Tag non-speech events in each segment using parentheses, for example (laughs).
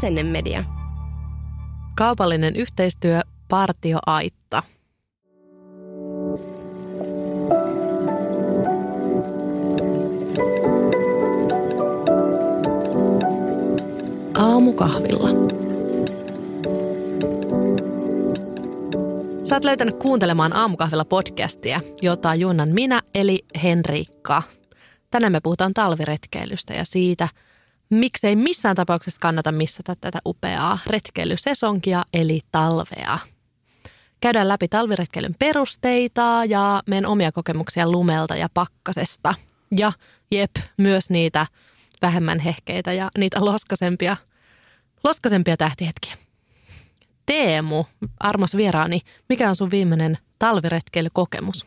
Asennemedia. Kaupallinen yhteistyö Partio Aitta. Aamukahvilla. Sä oot löytänyt kuuntelemaan Aamukahvilla podcastia, jota juonnan minä eli Henriikka. Tänään me puhutaan talviretkeilystä ja siitä, miksei missään tapauksessa kannata missata tätä upeaa retkeilysesonkia eli talvea. Käydään läpi talviretkeilyn perusteita ja meidän omia kokemuksia lumelta ja pakkasesta. Ja jep, myös niitä vähemmän hehkeitä ja niitä loskasempia, loskasempia tähtihetkiä. Teemu, armas vieraani, mikä on sun viimeinen talviretkeilykokemus?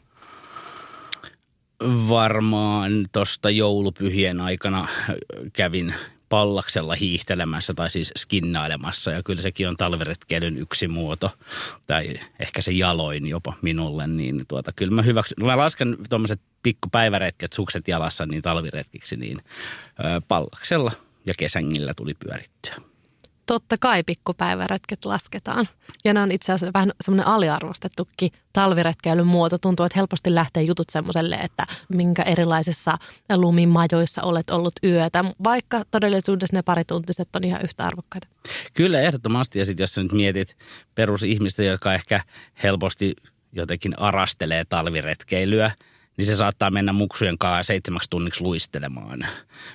Varmaan tuosta joulupyhien aikana kävin pallaksella hiihtelemässä tai siis skinnailemassa ja kyllä sekin on talviretkeilyn yksi muoto tai ehkä se jaloin jopa minulle, niin tuota, kyllä mä hyväksyn. Mä lasken tuommoiset pikkupäiväretket, sukset jalassa niin talviretkiksi, niin ö, pallaksella ja kesängillä tuli pyörittyä totta kai pikkupäiväretket lasketaan. Ja ne on itse asiassa vähän semmoinen aliarvostettukin talviretkeilyn muoto. Tuntuu, että helposti lähtee jutut semmoiselle, että minkä erilaisissa lumimajoissa olet ollut yötä, vaikka todellisuudessa ne parituntiset on ihan yhtä arvokkaita. Kyllä, ehdottomasti. Ja sitten jos sä nyt mietit perusihmistä, joka ehkä helposti jotenkin arastelee talviretkeilyä, niin se saattaa mennä muksujen kanssa seitsemäksi tunniksi luistelemaan,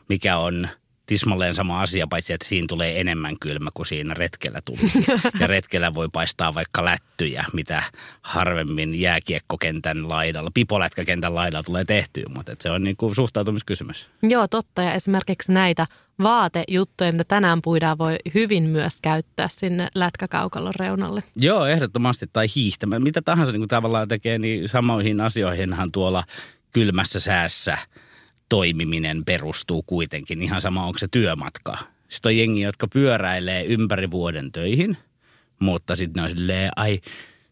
mikä on – tismalleen sama asia, paitsi että siinä tulee enemmän kylmä kuin siinä retkellä tulisi. Ja (laughs) retkellä voi paistaa vaikka lättyjä, mitä harvemmin jääkiekkokentän laidalla, pipolätkäkentän laidalla tulee tehtyä, mutta se on niin kuin suhtautumiskysymys. Joo, totta. Ja esimerkiksi näitä vaatejuttuja, mitä tänään puidaan, voi hyvin myös käyttää sinne lätkäkaukalon reunalle. Joo, ehdottomasti. Tai hiihtämään. Mitä tahansa niin kuin tavallaan tekee, niin samoihin asioihinhan tuolla kylmässä säässä – toimiminen perustuu kuitenkin ihan sama, onko se työmatka. Sitten on jengi, jotka pyöräilee ympäri vuoden töihin, mutta sitten ne on silleen, ai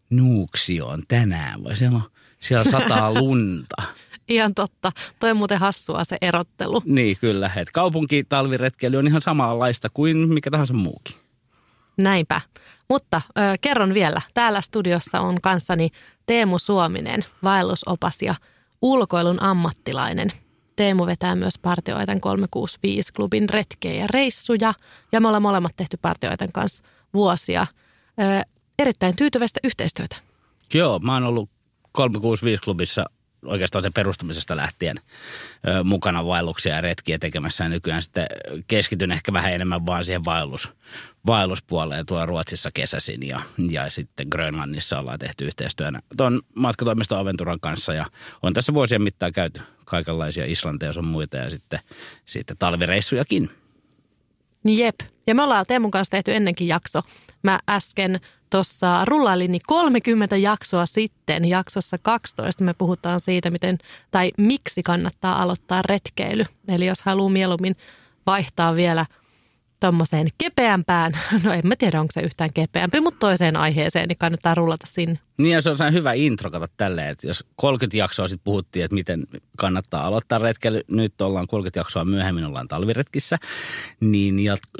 Nuuksio on tänään, vai siellä, on, siellä sataa (laughs) lunta. ihan totta. Toi on muuten hassua se erottelu. Niin, kyllä. Että kaupunkitalviretkely on ihan samanlaista kuin mikä tahansa muukin. Näinpä. Mutta ö, kerron vielä. Täällä studiossa on kanssani Teemu Suominen, vaellusopas ja ulkoilun ammattilainen – Teemu vetää myös Partioaitan 365-klubin retkejä ja reissuja. Ja me ollaan molemmat tehty Partioaitan kanssa vuosia. Ö, erittäin tyytyväistä yhteistyötä. Joo, mä oon ollut 365-klubissa oikeastaan sen perustamisesta lähtien ö, mukana vaelluksia ja retkiä tekemässä. Ja nykyään sitten keskityn ehkä vähän enemmän vaan siihen vaellus, vaelluspuoleen tuolla Ruotsissa kesäsin ja, ja sitten Grönlannissa ollaan tehty yhteistyönä tuon matkatoimiston Aventuran kanssa ja on tässä vuosien mittaan käyty kaikenlaisia Islanteja sun muita ja sitten, sitten talvireissujakin. Niin jep. Ja me ollaan Teemun kanssa tehty ennenkin jakso. Mä äsken tuossa rullailin niin 30 jaksoa sitten, jaksossa 12 me puhutaan siitä, miten tai miksi kannattaa aloittaa retkeily. Eli jos haluaa mieluummin vaihtaa vielä – tuommoiseen kepeämpään, (laughs) no en mä tiedä onko se yhtään kepeämpi, mutta toiseen aiheeseen, niin kannattaa rullata sinne. Niin ja se on hyvä intro, kato tälleen, että jos 30 jaksoa sitten puhuttiin, että miten kannattaa aloittaa retkeily, nyt ollaan 30 jaksoa myöhemmin, ollaan talviretkissä, niin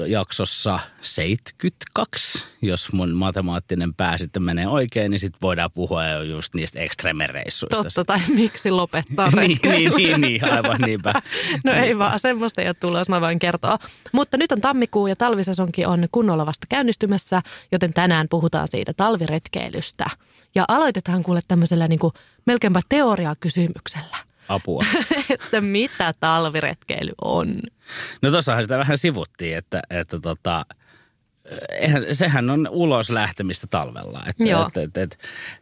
jaksossa 72, jos mun matemaattinen pää sitten menee oikein, niin sitten voidaan puhua jo just niistä ekstremereissuista. Totta, tai miksi lopettaa (laughs) niin, niin, niin, niin, aivan niinpä. (laughs) no ei vaan, semmoista ei ole tulos, mä voin kertoa. Mutta nyt on tammikuu ja talvisesonki on kunnolla vasta käynnistymässä, joten tänään puhutaan siitä talviretkeilystä – ja aloitetaan kuule tämmöisellä niin kuin melkeinpä teoriakysymyksellä. Apua. (laughs) että mitä talviretkeily on? No tuossahan sitä vähän sivuttiin, että, että tota, eihän, sehän on ulos lähtemistä talvella. Että, Joo. Että, että, että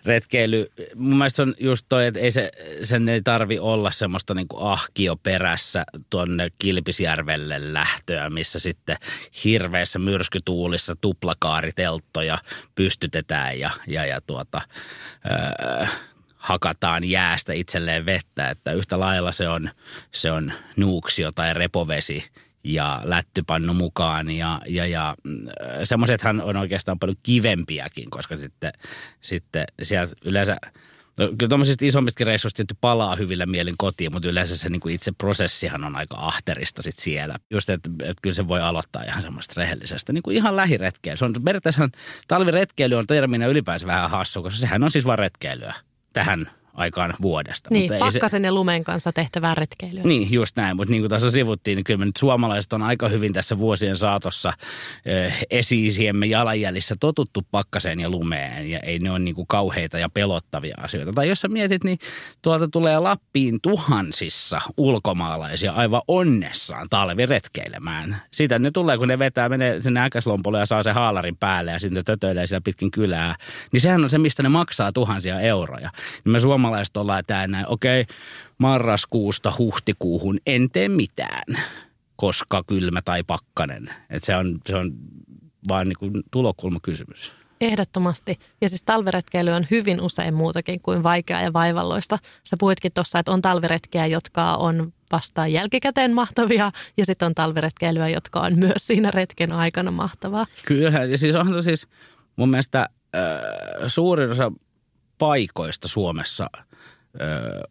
retkeily, mun mielestä on just toi, että ei se, sen ei tarvi olla semmoista niin kuin ahkio perässä tuonne Kilpisjärvelle lähtöä, missä sitten hirveässä myrskytuulissa tuplakaaritelttoja pystytetään ja, ja, ja tuota, öö, hakataan jäästä itselleen vettä, että yhtä lailla se on, se on nuuksio tai repovesi – ja lättypannu mukaan ja, ja, ja mm, semmoisethan on oikeastaan paljon kivempiäkin, koska sitten, sitten siellä yleensä No, kyllä tuommoisista isommistakin reissuista tietty palaa hyvillä mielin kotiin, mutta yleensä se niin kuin itse prosessihan on aika ahterista sit siellä. Just, että, että kyllä se voi aloittaa ihan semmoista rehellisestä, niin kuin ihan lähiretkeä. Se on periaatteessa talviretkeily on terminä ylipäänsä vähän hassu, koska sehän on siis vain retkeilyä tähän aikaan vuodesta. Niin, mutta pakkasen se... ja lumen kanssa tehtävää retkeilyä. Niin, just näin. Mutta niin kuin tässä sivuttiin, niin kyllä me nyt suomalaiset on aika hyvin tässä vuosien saatossa eh, esi-isiemme jalanjäljissä totuttu pakkaseen ja lumeen. Ja ei ne ole niin kuin kauheita ja pelottavia asioita. Tai jos sä mietit, niin tuolta tulee Lappiin tuhansissa ulkomaalaisia aivan onnessaan talviretkeilemään. Sitä ne tulee, kun ne vetää, menee sinne äkäslompolle ja saa se haalarin päälle ja sitten tötöilee siellä pitkin kylää. Niin sehän on se, mistä ne maksaa tuhansia euroja. Niin me suomalaiset ollaan tää näin, okei, okay, marraskuusta huhtikuuhun en tee mitään, koska kylmä tai pakkanen. Et se on, se on vaan niin tulokulmakysymys. Ehdottomasti. Ja siis talviretkeily on hyvin usein muutakin kuin vaikeaa ja vaivalloista. Sä puhuitkin tuossa, että on talviretkiä, jotka on vasta jälkikäteen mahtavia, ja sitten on talviretkeilyä, jotka on myös siinä retken aikana mahtavaa. Kyllä, ja siis on siis mun mielestä äh, suurin osa paikoista Suomessa ö,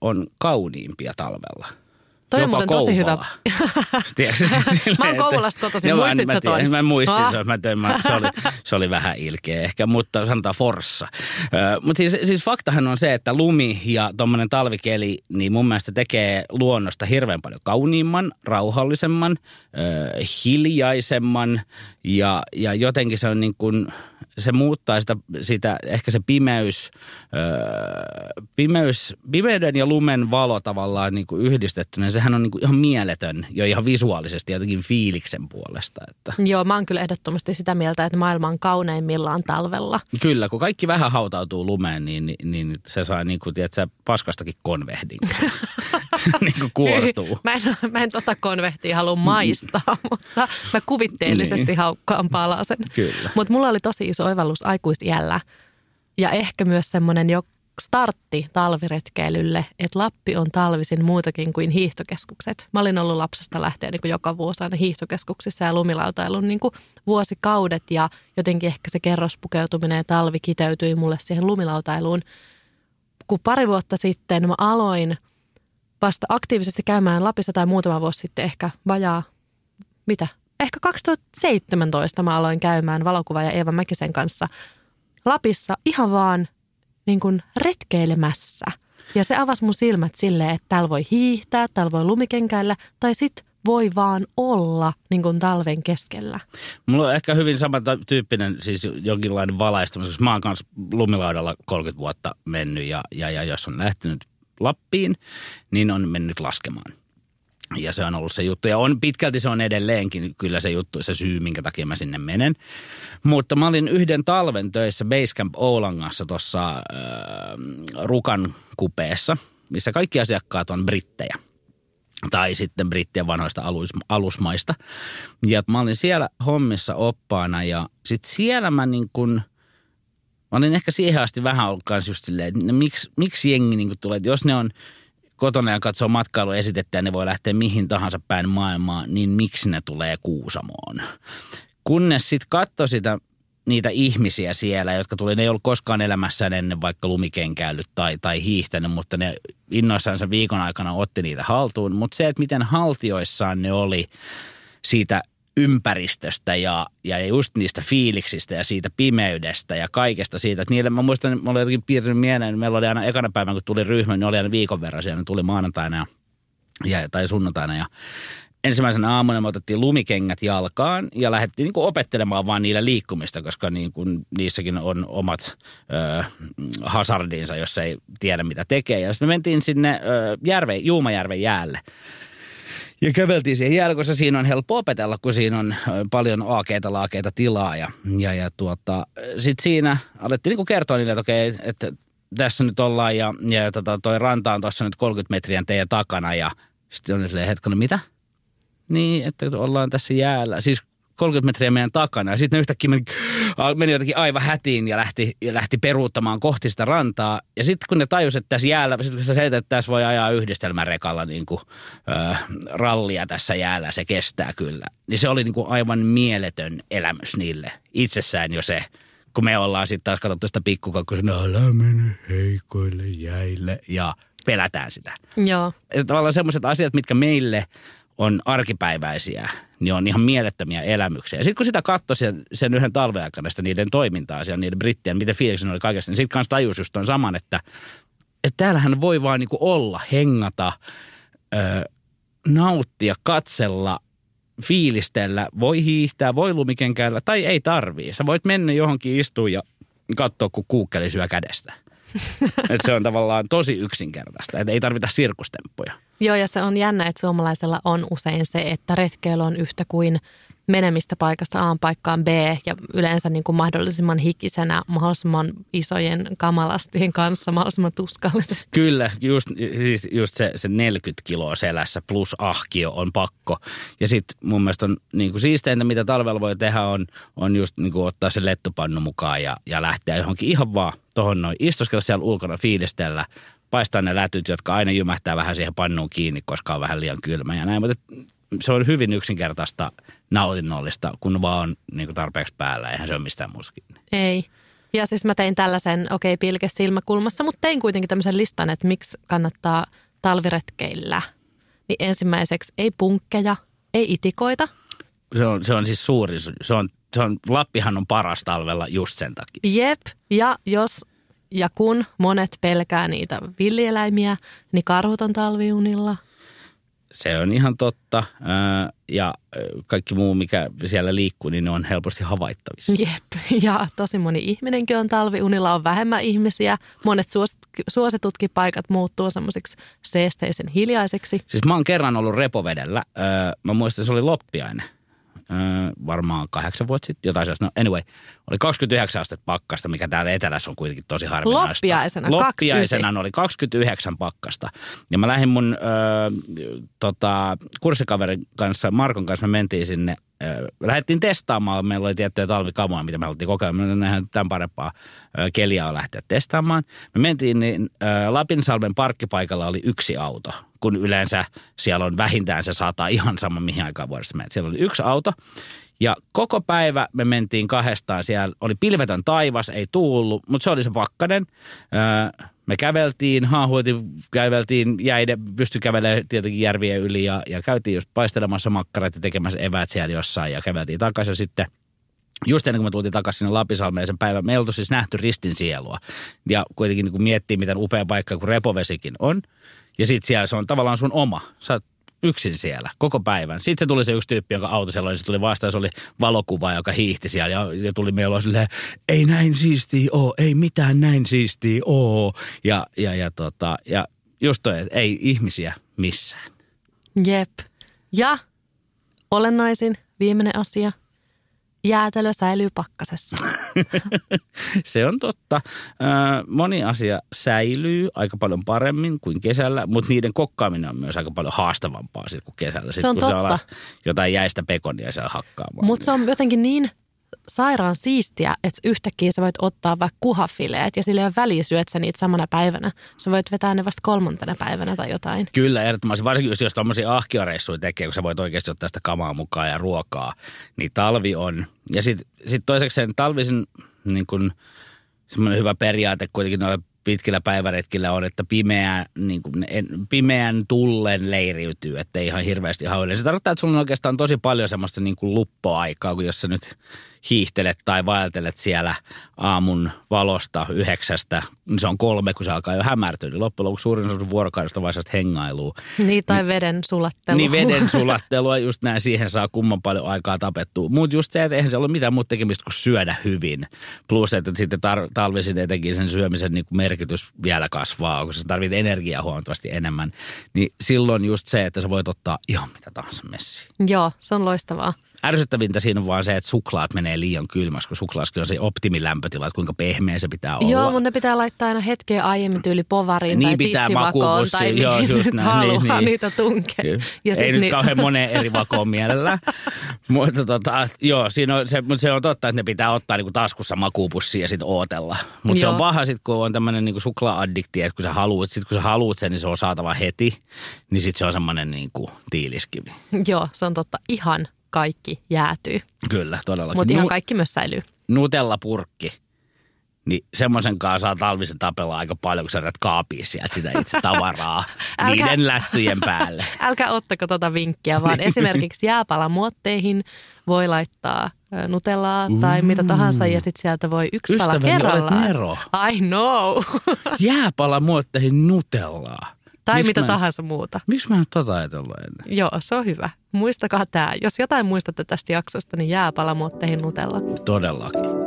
on kauniimpia talvella. Toi on muuten tosi hyvä. (laughs) Tiedätkö, silleen, mä oon Kouvolasta kotoisin, muistit sä ton? Mä muistin, ah. se, mä tein, mä, se, oli, se oli vähän ilkeä ehkä, mutta sanotaan forssa. mutta siis, siis faktahan on se, että lumi ja tuommoinen talvikeli, niin mun mielestä tekee luonnosta hirveän paljon kauniimman, rauhallisemman, ö, hiljaisemman ja, ja jotenkin se on niin kuin, se muuttaa sitä, sitä ehkä se pimeys, öö, pimeys, pimeyden ja lumen valo tavallaan niin kuin yhdistettynä, sehän on niin kuin ihan mieletön jo ihan visuaalisesti jotenkin fiiliksen puolesta. Että. Joo, mä oon kyllä ehdottomasti sitä mieltä, että maailma on kauneimmillaan talvella. Kyllä, kun kaikki vähän hautautuu lumeen, niin, niin, niin se saa niin kuin, tiedätkö, paskastakin konvehdin. (laughs) niin kuin kuortuu. Mä en, mä en tota konvehtia halua maistaa, (laughs) mutta mä kuvitteellisesti niin. haukkaan palasen. Kyllä. Mutta mulla oli tosi iso oivallus aikuisiällä ja ehkä myös semmoinen jo startti talviretkeilylle, että Lappi on talvisin muutakin kuin hiihtokeskukset. Mä olin ollut lapsesta lähtien niin kuin joka vuosi aina hiihtokeskuksissa ja lumilautailun niin kuin vuosikaudet ja jotenkin ehkä se kerrospukeutuminen ja talvi kiteytyi mulle siihen lumilautailuun. Kun pari vuotta sitten mä aloin vasta aktiivisesti käymään Lapissa tai muutama vuosi sitten ehkä vajaa, mitä, ehkä 2017 mä aloin käymään ja Eeva Mäkisen kanssa Lapissa ihan vaan niin kuin retkeilemässä. Ja se avasi mun silmät silleen, että täällä voi hiihtää, täällä voi lumikenkäillä tai sit voi vaan olla niin kuin talven keskellä. Mulla on ehkä hyvin samantyyppinen siis jonkinlainen valaistuminen, koska mä oon kanssa lumilaudalla 30 vuotta mennyt ja, ja, ja jos on lähtenyt Lappiin, niin on mennyt laskemaan. Ja se on ollut se juttu. Ja on, pitkälti se on edelleenkin kyllä se juttu, se syy, minkä takia mä sinne menen. Mutta mä olin yhden talven töissä Basecamp Oulangassa tuossa äh, Rukan kupeessa, missä kaikki asiakkaat on brittejä. Tai sitten brittien vanhoista alus, alusmaista. Ja mä olin siellä hommissa oppaana ja sitten siellä mä niin kuin – Mä olin ehkä siihen asti vähän ollut kanssa just silleen, että miksi, miksi jengi niin tulee, että jos ne on kotona ja katsoo matkailuesitettä ja ne voi lähteä mihin tahansa päin maailmaa, niin miksi ne tulee Kuusamoon? Kunnes sitten katsoi sitä niitä ihmisiä siellä, jotka tuli, ne ei ollut koskaan elämässään ennen vaikka lumikenkäillyt tai, tai hiihtänyt, mutta ne innoissaan viikon aikana otti niitä haltuun. Mutta se, että miten haltioissaan ne oli siitä ympäristöstä ja, ja just niistä fiiliksistä ja siitä pimeydestä ja kaikesta siitä. Että niille, mä muistan, mä olin jotenkin piirtynyt mieleen, meillä oli aina ekana päivänä, kun tuli ryhmä, niin oli aina viikon verran siellä, ne tuli maanantaina ja, ja, tai sunnuntaina ja ensimmäisenä aamuna me otettiin lumikengät jalkaan ja lähdettiin niin kuin opettelemaan vaan niillä liikkumista, koska niin kuin niissäkin on omat ö, hazardinsa, jos ei tiedä mitä tekee. Ja sitten me mentiin sinne ö, järve, Juumajärven jäälle ja käveltiin siihen jäälle, koska siinä on helppo opetella, kun siinä on paljon aakeita, laakeita tilaa. Ja, ja, ja tuota, sitten siinä alettiin niin kuin kertoa niille, että okei, että tässä nyt ollaan ja, ja tota, toi ranta on tuossa nyt 30 metriä teidän takana. Ja sitten on silleen, hetkinen, mitä? Niin, että ollaan tässä jäällä. Siis 30 metriä meidän takana. Ja sitten ne yhtäkkiä meni, meni jotenkin aivan hätiin ja lähti, ja lähti peruuttamaan kohti sitä rantaa. Ja sitten kun ne tajusivat, että tässä jäällä, sitten kun sä että tässä voi ajaa yhdistelmärekalla niin kuin, ö, rallia tässä jäällä, se kestää kyllä. Niin se oli niin kuin aivan mieletön elämys niille itsessään jo se kun me ollaan sitten taas katsottu sitä pikkukakkoa, no älä mene heikoille jäille ja pelätään sitä. Joo. Että tavallaan semmoiset asiat, mitkä meille on arkipäiväisiä, niin on ihan mielettömiä elämyksiä. Sitten kun sitä katsoi sen, sen yhden talven aikana sitä niiden toimintaa siellä, niiden brittien, miten fiiliksen oli kaikesta, niin sitten kanssa tajusi just ton saman, että, että täällähän voi vaan niinku olla, hengata, ö, nauttia, katsella, fiilistellä, voi hiihtää, voi lumikenkäillä tai ei tarvii. Sä voit mennä johonkin istuun ja katsoa, kun kuukkeli syö kädestä. (laughs) Et se on tavallaan tosi yksinkertaista, että ei tarvita sirkustemppuja. Joo, ja se on jännä, että suomalaisella on usein se, että retkeily on yhtä kuin menemistä paikasta A paikkaan B ja yleensä niin kuin mahdollisimman hikisenä, mahdollisimman isojen kamalastien kanssa, mahdollisimman tuskallisesti. Kyllä, just, siis just se, se 40 kiloa selässä plus ahkio on pakko. Ja sitten mun mielestä on niin kuin siisteintä, mitä talvella voi tehdä, on, on just niin kuin ottaa se lettupannu mukaan ja, ja lähteä johonkin ihan vaan tuohon noin, istuskella siellä ulkona, fiilistellä, paistaa ne lätyt, jotka aina jymähtää vähän siihen pannuun kiinni, koska on vähän liian kylmä ja näin. Mutta se on hyvin yksinkertaista nautinnollista, kun vaan on niin kuin tarpeeksi päällä. Eihän se ole mistään muskin. Ei. Ja siis mä tein tällaisen, okei, okay, pilke silmäkulmassa, mutta tein kuitenkin tämmöisen listan, että miksi kannattaa talviretkeillä. Niin ensimmäiseksi ei punkkeja, ei itikoita. Se on, se on siis suuri, se on, se on, Lappihan on paras talvella just sen takia. Jep, ja jos ja kun monet pelkää niitä villieläimiä, niin karhut on talviunilla. Se on ihan totta. Ja kaikki muu, mikä siellä liikkuu, niin ne on helposti havaittavissa. Jep. Ja tosi moni ihminenkin on talviunilla, on vähemmän ihmisiä. Monet suositutkin paikat muuttuu semmoisiksi seesteisen hiljaiseksi. Siis mä oon kerran ollut repovedellä. Mä muistan, että se oli loppiainen varmaan kahdeksan vuotta sitten, jotain sellaista. No anyway, oli 29 astetta pakkasta, mikä täällä etelässä on kuitenkin tosi harvinaista. Loppiaisena, Loppiaisena oli 29 pakkasta. Ja mä lähdin mun ö, tota, kurssikaverin kanssa, Markon kanssa, me mentiin sinne lähdettiin testaamaan. Meillä oli tiettyjä talvikamoja, mitä me haluttiin kokeilla. Me nähdään tämän parempaa keliä lähteä testaamaan. Me mentiin, niin Lapinsalmen parkkipaikalla oli yksi auto, kun yleensä siellä on vähintään se sata ihan sama mihin aikaan vuodesta menet. Siellä oli yksi auto. Ja koko päivä me mentiin kahdestaan. Siellä oli pilvetön taivas, ei tuullut, mutta se oli se pakkanen. Me käveltiin, haahuitin, käveltiin jäiden, pysty kävelemään tietenkin järvien yli ja, ja käytiin just paistelemassa makkarat ja tekemässä eväät siellä jossain ja käveltiin takaisin sitten just ennen kuin me tultiin takaisin sinne Lapisalmeen sen päivän, me ei oltu siis nähty ristin sielua. Ja kuitenkin niin kuin miettii, miten upea paikka kuin Repovesikin on. Ja sitten siellä se on tavallaan sun oma. Sä oot yksin siellä koko päivän. Sitten se tuli se yksi tyyppi, joka auto siellä oli, se tuli vastaan, se oli valokuva, joka hiihti siellä ja, ja tuli meillä silleen, ei näin siistiä oo, ei mitään näin siistiä oo. Ja, ja, ja, tota, ja just toi, että ei ihmisiä missään. Jep. Ja olennaisin viimeinen asia – jäätelö säilyy pakkasessa. (laughs) se on totta. Moni asia säilyy aika paljon paremmin kuin kesällä, mutta niiden kokkaaminen on myös aika paljon haastavampaa sit kuin kesällä. Sit, se on kun totta. Se jotain jäistä pekonia siellä hakkaamaan. Mutta se on jotenkin niin sairaan siistiä, että yhtäkkiä sä voit ottaa vaikka kuhafileet ja sille ei ole väliä syöt sä niitä samana päivänä. Sä voit vetää ne vasta kolmantena päivänä tai jotain. Kyllä, ehdottomasti. Varsinkin jos, jos tuommoisia ahkioreissuja tekee, kun sä voit oikeasti ottaa sitä kamaa mukaan ja ruokaa, niin talvi on. Ja sitten sit toiseksi sen talvisin niin kun, semmoinen hyvä periaate kuitenkin noilla pitkillä päiväretkillä on, että pimeä, niin kuin, pimeän tullen leiriytyy, että ei ihan hirveästi hauille. Se tarkoittaa, että sulla on oikeastaan tosi paljon semmoista niin kuin luppoaikaa, kun jos sä nyt hiihtelet tai vaeltelet siellä aamun valosta yhdeksästä, niin se on kolme, kun se alkaa jo hämärtyä. Niin loppujen lopuksi suurin osa vuorokaudesta vai hengailua. Niin, tai veden sulattelua. Niin, veden sulattelua, just näin, siihen saa kumman paljon aikaa tapettua. Mutta just se, että eihän se ole mitään muuta tekemistä kuin syödä hyvin. Plus, että sitten tar- talvisin etenkin sen syömisen niin kuin merkitys vielä kasvaa, koska sä tarvit energiaa huomattavasti enemmän. Niin silloin just se, että sä voit ottaa ihan mitä tahansa messiin. Joo, se on loistavaa. Ärsyttävintä siinä on vaan se, että suklaat menee liian kylmäksi, kun suklaaskin on se optimilämpötila, että kuinka pehmeä se pitää olla. Joo, mutta ne pitää laittaa aina hetkeä aiemmin tyyli povariin niin tai pitää tissivakoon tai joo, just näin, haluaa niin, niin. niitä tunkea. Ja Ei nyt niitä... kauhean moneen eri vakoon mielellä. (laughs) mutta tota, joo, siinä on, se, mutta se on totta, että ne pitää ottaa niinku taskussa makuupussia ja sitten ootella. Mutta se on paha sitten, kun on tämmöinen niinku suklaa-addikti, että kun sä haluat, sit kun sä haluat sen, niin se on saatava heti. Niin sitten se on semmoinen niinku tiiliskivi. Joo, se on totta. Ihan kaikki jäätyy. Kyllä, todellakin. Mutta ihan kaikki myös säilyy. Nutella-purkki niin semmoisen kanssa saa talvisen tapella aika paljon, kun sä kaapia sieltä sitä itse tavaraa (laughs) Älkää- niiden lättyjen päälle. (laughs) Älkää ottako tota vinkkiä, vaan esimerkiksi jääpalamuotteihin voi laittaa nutellaa tai mitä tahansa ja sitten sieltä voi yksi pala Ystäväni, olet kerrallaan. Nero. I know. Jääpala muotteihin nutellaa. Tai Miksi mitä en- tahansa muuta. Miksi mä en tota ajatellut ennen? Joo, se on hyvä. Muistakaa tämä. Jos jotain muistatte tästä jaksosta, niin jääpalamuotteihin nutella. Todellakin.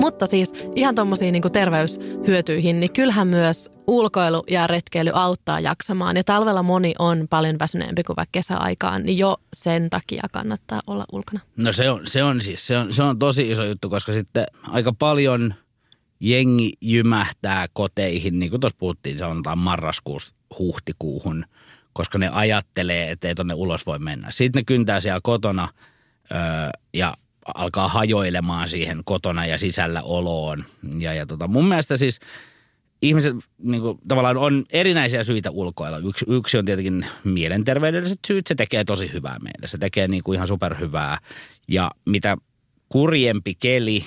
Mutta siis ihan tuommoisiin niin terveyshyötyihin, niin kyllähän myös ulkoilu ja retkeily auttaa jaksamaan. Ja talvella moni on paljon väsyneempi kuin vaikka kesäaikaan, niin jo sen takia kannattaa olla ulkona. No se on, se on siis, se on, se on tosi iso juttu, koska sitten aika paljon jengi jymähtää koteihin, niin kuin tuossa puhuttiin, sanotaan marraskuusta huhtikuuhun, koska ne ajattelee, että ei tonne ulos voi mennä. Sitten ne kyntää siellä kotona öö, ja alkaa hajoilemaan siihen kotona ja sisällä oloon. Ja, ja tota, mun mielestä siis ihmiset niin kuin, tavallaan on erinäisiä syitä ulkoilla. Yksi, yksi on tietenkin mielenterveydelliset syyt. Se tekee tosi hyvää meille. Se tekee niin kuin ihan superhyvää. Ja mitä kurjempi keli,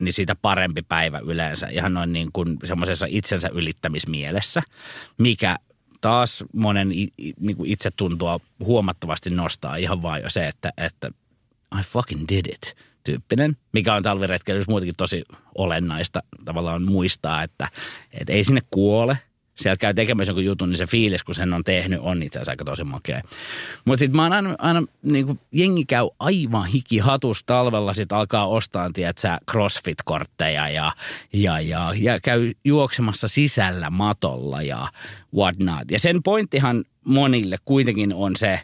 niin sitä parempi päivä yleensä. Ihan noin niin kuin semmoisessa itsensä ylittämismielessä, mikä taas monen niin kuin itsetuntoa huomattavasti nostaa ihan vaan jo se, että, että I fucking did it tyyppinen, mikä on talviretkeilyssä muutenkin tosi olennaista tavallaan muistaa, että, että ei sinne kuole. Sieltä käy tekemässä jonkun jutun, niin se fiilis, kun sen on tehnyt, on itse asiassa aika tosi makea. Mutta sitten mä oon aina, aina niin kuin jengi käy aivan hikihatus talvella, sitten alkaa ostaa, tiedätkö, crossfit-kortteja ja, ja, ja, ja käy juoksemassa sisällä matolla ja whatnot. Ja sen pointtihan monille kuitenkin on se,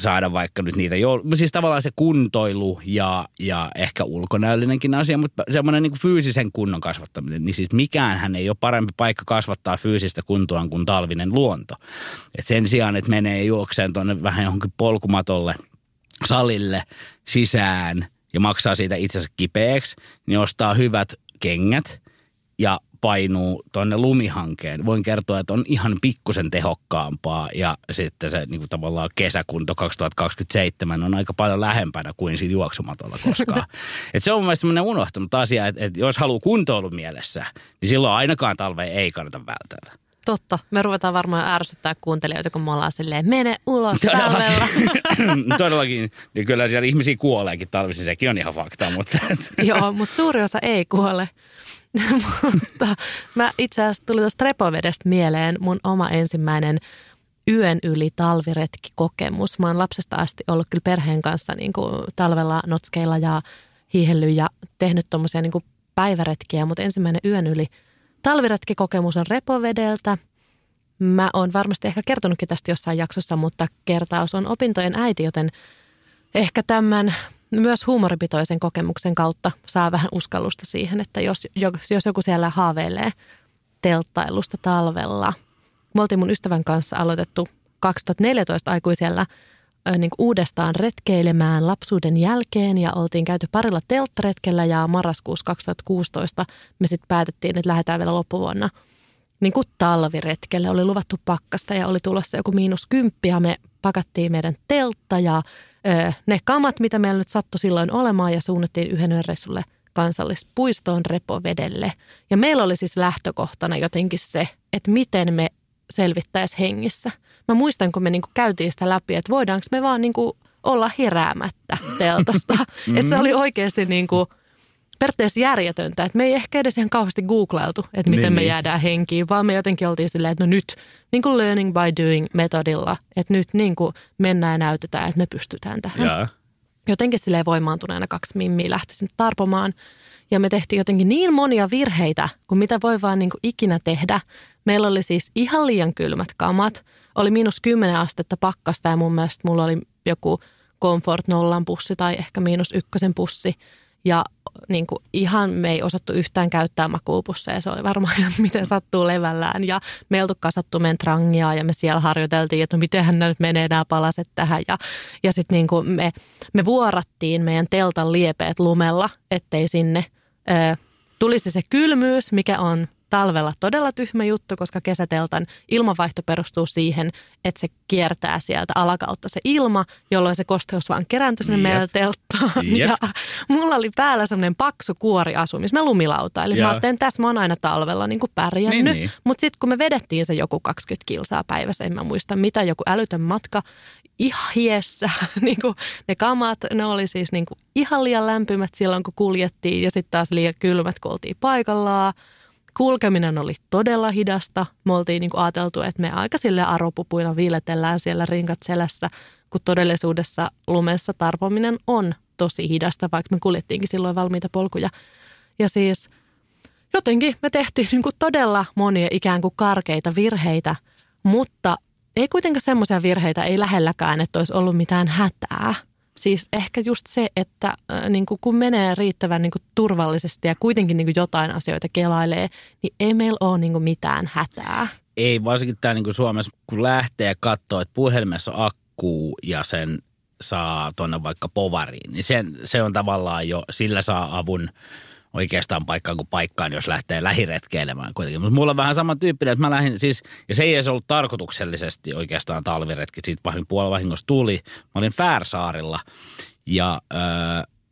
saada vaikka nyt niitä, joul- siis tavallaan se kuntoilu ja, ja ehkä ulkonäöllinenkin asia, mutta semmoinen niin fyysisen kunnon kasvattaminen, niin siis mikään ei ole parempi paikka kasvattaa fyysistä kuntoa kuin talvinen luonto. Et sen sijaan, että menee juokseen tuonne vähän johonkin polkumatolle, salille sisään ja maksaa siitä itsensä kipeäksi, niin ostaa hyvät kengät ja painuu tuonne lumihankeen. Voin kertoa, että on ihan pikkusen tehokkaampaa ja sitten se niin kuin tavallaan kesäkunto 2027 on aika paljon lähempänä kuin siinä juoksumatolla koskaan. (laughs) Et se on mun mielestä unohtunut asia, että, että jos haluaa kuntoilu mielessä, niin silloin ainakaan talveen ei kannata vältellä. Totta. Me ruvetaan varmaan ärsyttää kuuntelijoita, kun me ollaan silleen, mene ulos (laughs) talvella. (laughs) Todellakin. Niin kyllä siellä ihmisiä kuoleekin talvisin, sekin on ihan fakta, mutta Joo, mutta suuri osa ei kuole. (laughs) mutta mä itse asiassa tuli tuosta repovedestä mieleen mun oma ensimmäinen yön yli talviretkikokemus. Mä oon lapsesta asti ollut kyllä perheen kanssa niin kuin talvella notskeilla ja hiihellyt ja tehnyt tuommoisia niin päiväretkiä, mutta ensimmäinen yön yli talviretkikokemus on repovedeltä. Mä oon varmasti ehkä kertonutkin tästä jossain jaksossa, mutta kertaus on opintojen äiti, joten ehkä tämän myös huumoripitoisen kokemuksen kautta saa vähän uskallusta siihen, että jos, jos joku siellä haaveilee telttailusta talvella. Me oltiin mun ystävän kanssa aloitettu 2014 aikuisella niin uudestaan retkeilemään lapsuuden jälkeen ja oltiin käyty parilla telttaretkellä ja marraskuussa 2016 me sitten päätettiin, että lähdetään vielä loppuvuonna niin kuin talviretkelle. Oli luvattu pakkasta ja oli tulossa joku miinus kymppi ja me pakattiin meidän teltta ja ö, ne kamat, mitä meillä nyt sattui silloin olemaan ja suunnattiin yhden yön reissulle kansallispuistoon Repovedelle. Ja meillä oli siis lähtökohtana jotenkin se, että miten me selvittäisi hengissä. Mä muistan, kun me niinku käytiin sitä läpi, että voidaanko me vaan niinku olla heräämättä teltasta. (laughs) että se oli oikeasti niinku periaatteessa järjetöntä, että me ei ehkä edes ihan kauheasti googlailtu, että miten Niin, me niin. jäädään henkiin, vaan me jotenkin oltiin silleen, että no nyt niin kuin learning by doing metodilla, että nyt niin kuin mennään ja näytetään, että me pystytään tähän Jaa. jotenkin silleen voimaantuneena kaksi mimmiä lähti sinne tarpomaan. Ja me tehtiin jotenkin niin monia virheitä, kuin mitä voi vaan niin kuin ikinä tehdä. Meillä oli siis ihan liian kylmät kamat. Oli miinus 10 astetta pakkasta ja mun mielestä mulla oli joku Comfort nollan pussi tai ehkä miinus ykkösen pussi. Ja niin kuin ihan me ei osattu yhtään käyttää makuupusseja. Se oli varmaan ihan (laughs) miten sattuu levällään. Ja me ei oltu kasattu meidän trangia ja me siellä harjoiteltiin, että no mitenhän nämä nyt menee nämä palaset tähän. Ja, ja sitten niin kuin me, me vuorattiin meidän teltan liepeet lumella, ettei sinne ö, tulisi se kylmyys, mikä on talvella todella tyhmä juttu, koska kesäteltan ilmanvaihto perustuu siihen, että se kiertää sieltä alakautta se ilma, jolloin se kosteus vaan kerääntyi sinne meidän telttaan. Jep. Ja mulla oli päällä semmoinen paksu kuoriasu, missä mä lumilauta. Eli Joo. mä ajattelin, tässä mä oon aina talvella niin kuin pärjännyt. Niin, niin. Mutta sitten kun me vedettiin se joku 20 kilsaa päivässä, en mä muista mitä, joku älytön matka, ihan hiessä. (laughs) niin kuin ne kamat, ne oli siis niin kuin ihan liian lämpimät silloin, kun kuljettiin ja sitten taas liian kylmät, kun oltiin paikallaan. Kulkeminen oli todella hidasta. Me oltiin niin kuin ajateltu, että me aika sille aropupuina viiletellään siellä rinkat selässä, kun todellisuudessa lumessa tarpominen on tosi hidasta, vaikka me kuljettiinkin silloin valmiita polkuja. Ja siis jotenkin me tehtiin niin kuin todella monia ikään kuin karkeita virheitä, mutta ei kuitenkaan semmoisia virheitä, ei lähelläkään, että olisi ollut mitään hätää. Siis ehkä just se, että äh, niin kuin kun menee riittävän niin kuin turvallisesti ja kuitenkin niin kuin jotain asioita kelailee, niin ei meillä ole niin kuin mitään hätää. Ei, varsinkin täällä niin Suomessa, kun lähtee ja katsoo, että puhelimessa on akku ja sen saa tuonne vaikka povariin, niin sen, se on tavallaan jo, sillä saa avun oikeastaan paikkaan kuin paikkaan, jos lähtee lähiretkeilemään kuitenkin. Mutta mulla on vähän sama tyyppinen, että mä lähdin siis, ja se ei edes ollut tarkoituksellisesti oikeastaan talviretki, siitä vahin puolivahingossa tuli. Mä olin Färsaarilla ja öö,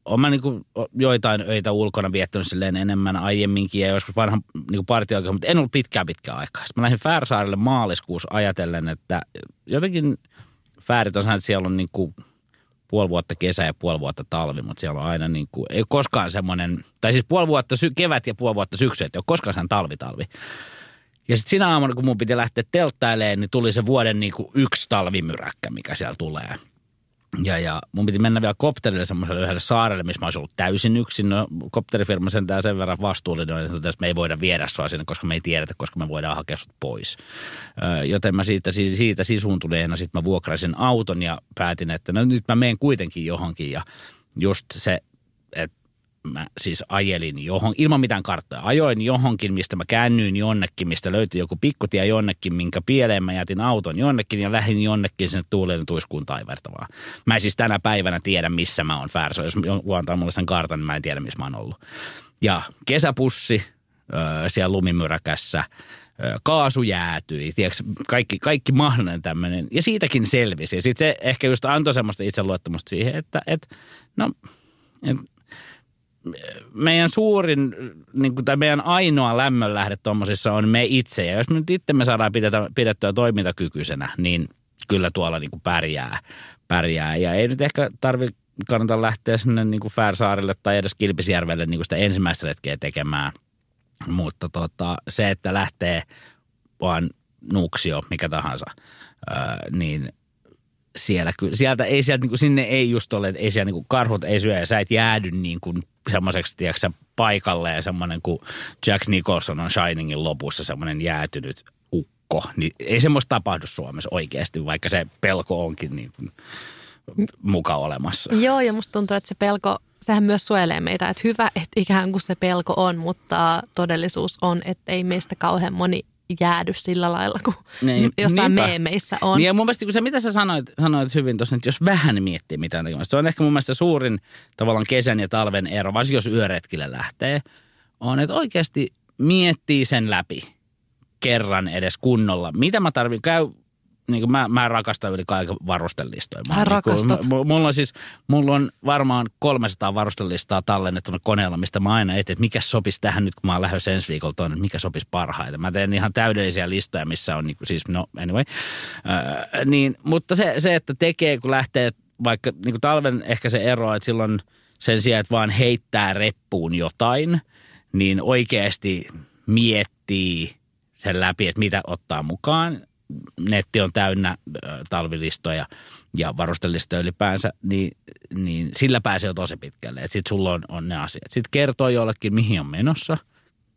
olen mä niinku joitain öitä ulkona viettänyt silleen enemmän aiemminkin ja joskus vanhan niinku partioikin, mutta en ollut pitkään pitkään aikaa. Sitten mä lähdin Färsaarille maaliskuussa ajatellen, että jotenkin Fäärit on että siellä on niinku puoli vuotta kesä ja puoli vuotta talvi, mutta siellä on aina niin kuin, ei koskaan semmoinen, tai siis puoli vuotta sy- kevät ja puoli vuotta syksy, että ei ole koskaan sen talvitalvi. Ja sitten sinä aamuna, kun mun piti lähteä telttailemaan, niin tuli se vuoden niin kuin yksi talvimyräkkä, mikä siellä tulee. Ja, ja mun piti mennä vielä kopterille semmoiselle yhdelle saarelle, missä mä olisin ollut täysin yksin. No, kopterifirma sentään sen verran vastuullinen, että me ei voida viedä sua sinne, koska me ei tiedetä, koska me voidaan hakea sut pois. Joten mä siitä, siitä, sisuuntuneena sitten mä vuokrasin auton ja päätin, että no nyt mä menen kuitenkin johonkin. Ja just se, että mä siis ajelin johon, ilman mitään karttoja. Ajoin johonkin, mistä mä käännyin jonnekin, mistä löytyi joku pikkutie jonnekin, minkä pieleen mä jätin auton jonnekin ja lähdin jonnekin sinne tuuleen tuiskuun taivertavaan. Mä en siis tänä päivänä tiedä, missä mä oon Färso. Jos joku antaa mulle sen kartan, niin mä en tiedä, missä mä oon ollut. Ja kesäpussi öö, siellä lumimyräkässä, kaasu jäätyi, tiedätkö, kaikki, kaikki mahdollinen tämmöinen. Ja siitäkin selvisi. Ja sitten se ehkä just antoi semmoista itseluottamusta siihen, että et, no, et, meidän suurin, niin kuin, tai meidän ainoa lämmönlähde tuommoisissa on me itse. Ja jos me nyt itse me saadaan pidetä, pidettyä toimintakykyisenä, niin kyllä tuolla niin kuin pärjää, pärjää. Ja ei nyt ehkä tarvi kannata lähteä sinne niin kuin Färsaarille tai edes Kilpisjärvelle niin kuin sitä ensimmäistä retkeä tekemään. Mutta tota, se, että lähtee vaan Nuuksio, mikä tahansa, niin siellä, ky- sieltä ei sieltä, niin kuin, sinne ei just ole, että ei siellä niin kuin, karhut ei syö ja sä et jäädy niin kuin semmoiseksi, tiedätkö, paikalleen semmoinen kuin Jack Nicholson on Shiningin lopussa semmoinen jäätynyt ukko. Niin ei semmoista tapahdu Suomessa oikeasti, vaikka se pelko onkin niin kuin muka olemassa. Joo, ja musta tuntuu, että se pelko, sehän myös suojelee meitä. Että hyvä, että ikään kuin se pelko on, mutta todellisuus on, että ei meistä kauhean moni jäädy sillä lailla kuin Niin, (laughs) jossain niinpä. meemeissä on. Niin ja mun mielestä kun se, mitä sä sanoit, sanoit hyvin tuossa, että jos vähän miettii mitään tekemistä, se on ehkä mun mielestä suurin tavallaan kesän ja talven ero, varsinkin jos yöretkille lähtee, on, että oikeasti miettii sen läpi kerran edes kunnolla. Mitä mä tarvitsen, käy niin kuin mä, mä rakastan yli kaiken varustelistoja. Mä niin kuin- rakastat. Mulla on siis, mulla on varmaan 300 varustelistaa tallennettuna koneella, mistä mä aina etin, että mikä sopisi tähän nyt, kun mä oon lähdössä ensi viikolla tuonne, että mikä sopisi parhaiten. Mä teen ihan täydellisiä listoja, missä on niin kuin, siis, no anyway. Öö, niin, mutta se, se, että tekee, kun lähtee vaikka niin kuin talven ehkä se ero, että silloin sen sijaan, että vaan heittää reppuun jotain, niin oikeasti miettii sen läpi, että mitä ottaa mukaan. Netti on täynnä talvilistoja ja varustelistoja ylipäänsä, niin, niin sillä pääsee jo tosi pitkälle. Sitten sulla on, on ne asiat. Sitten kertoo jollekin, mihin on menossa.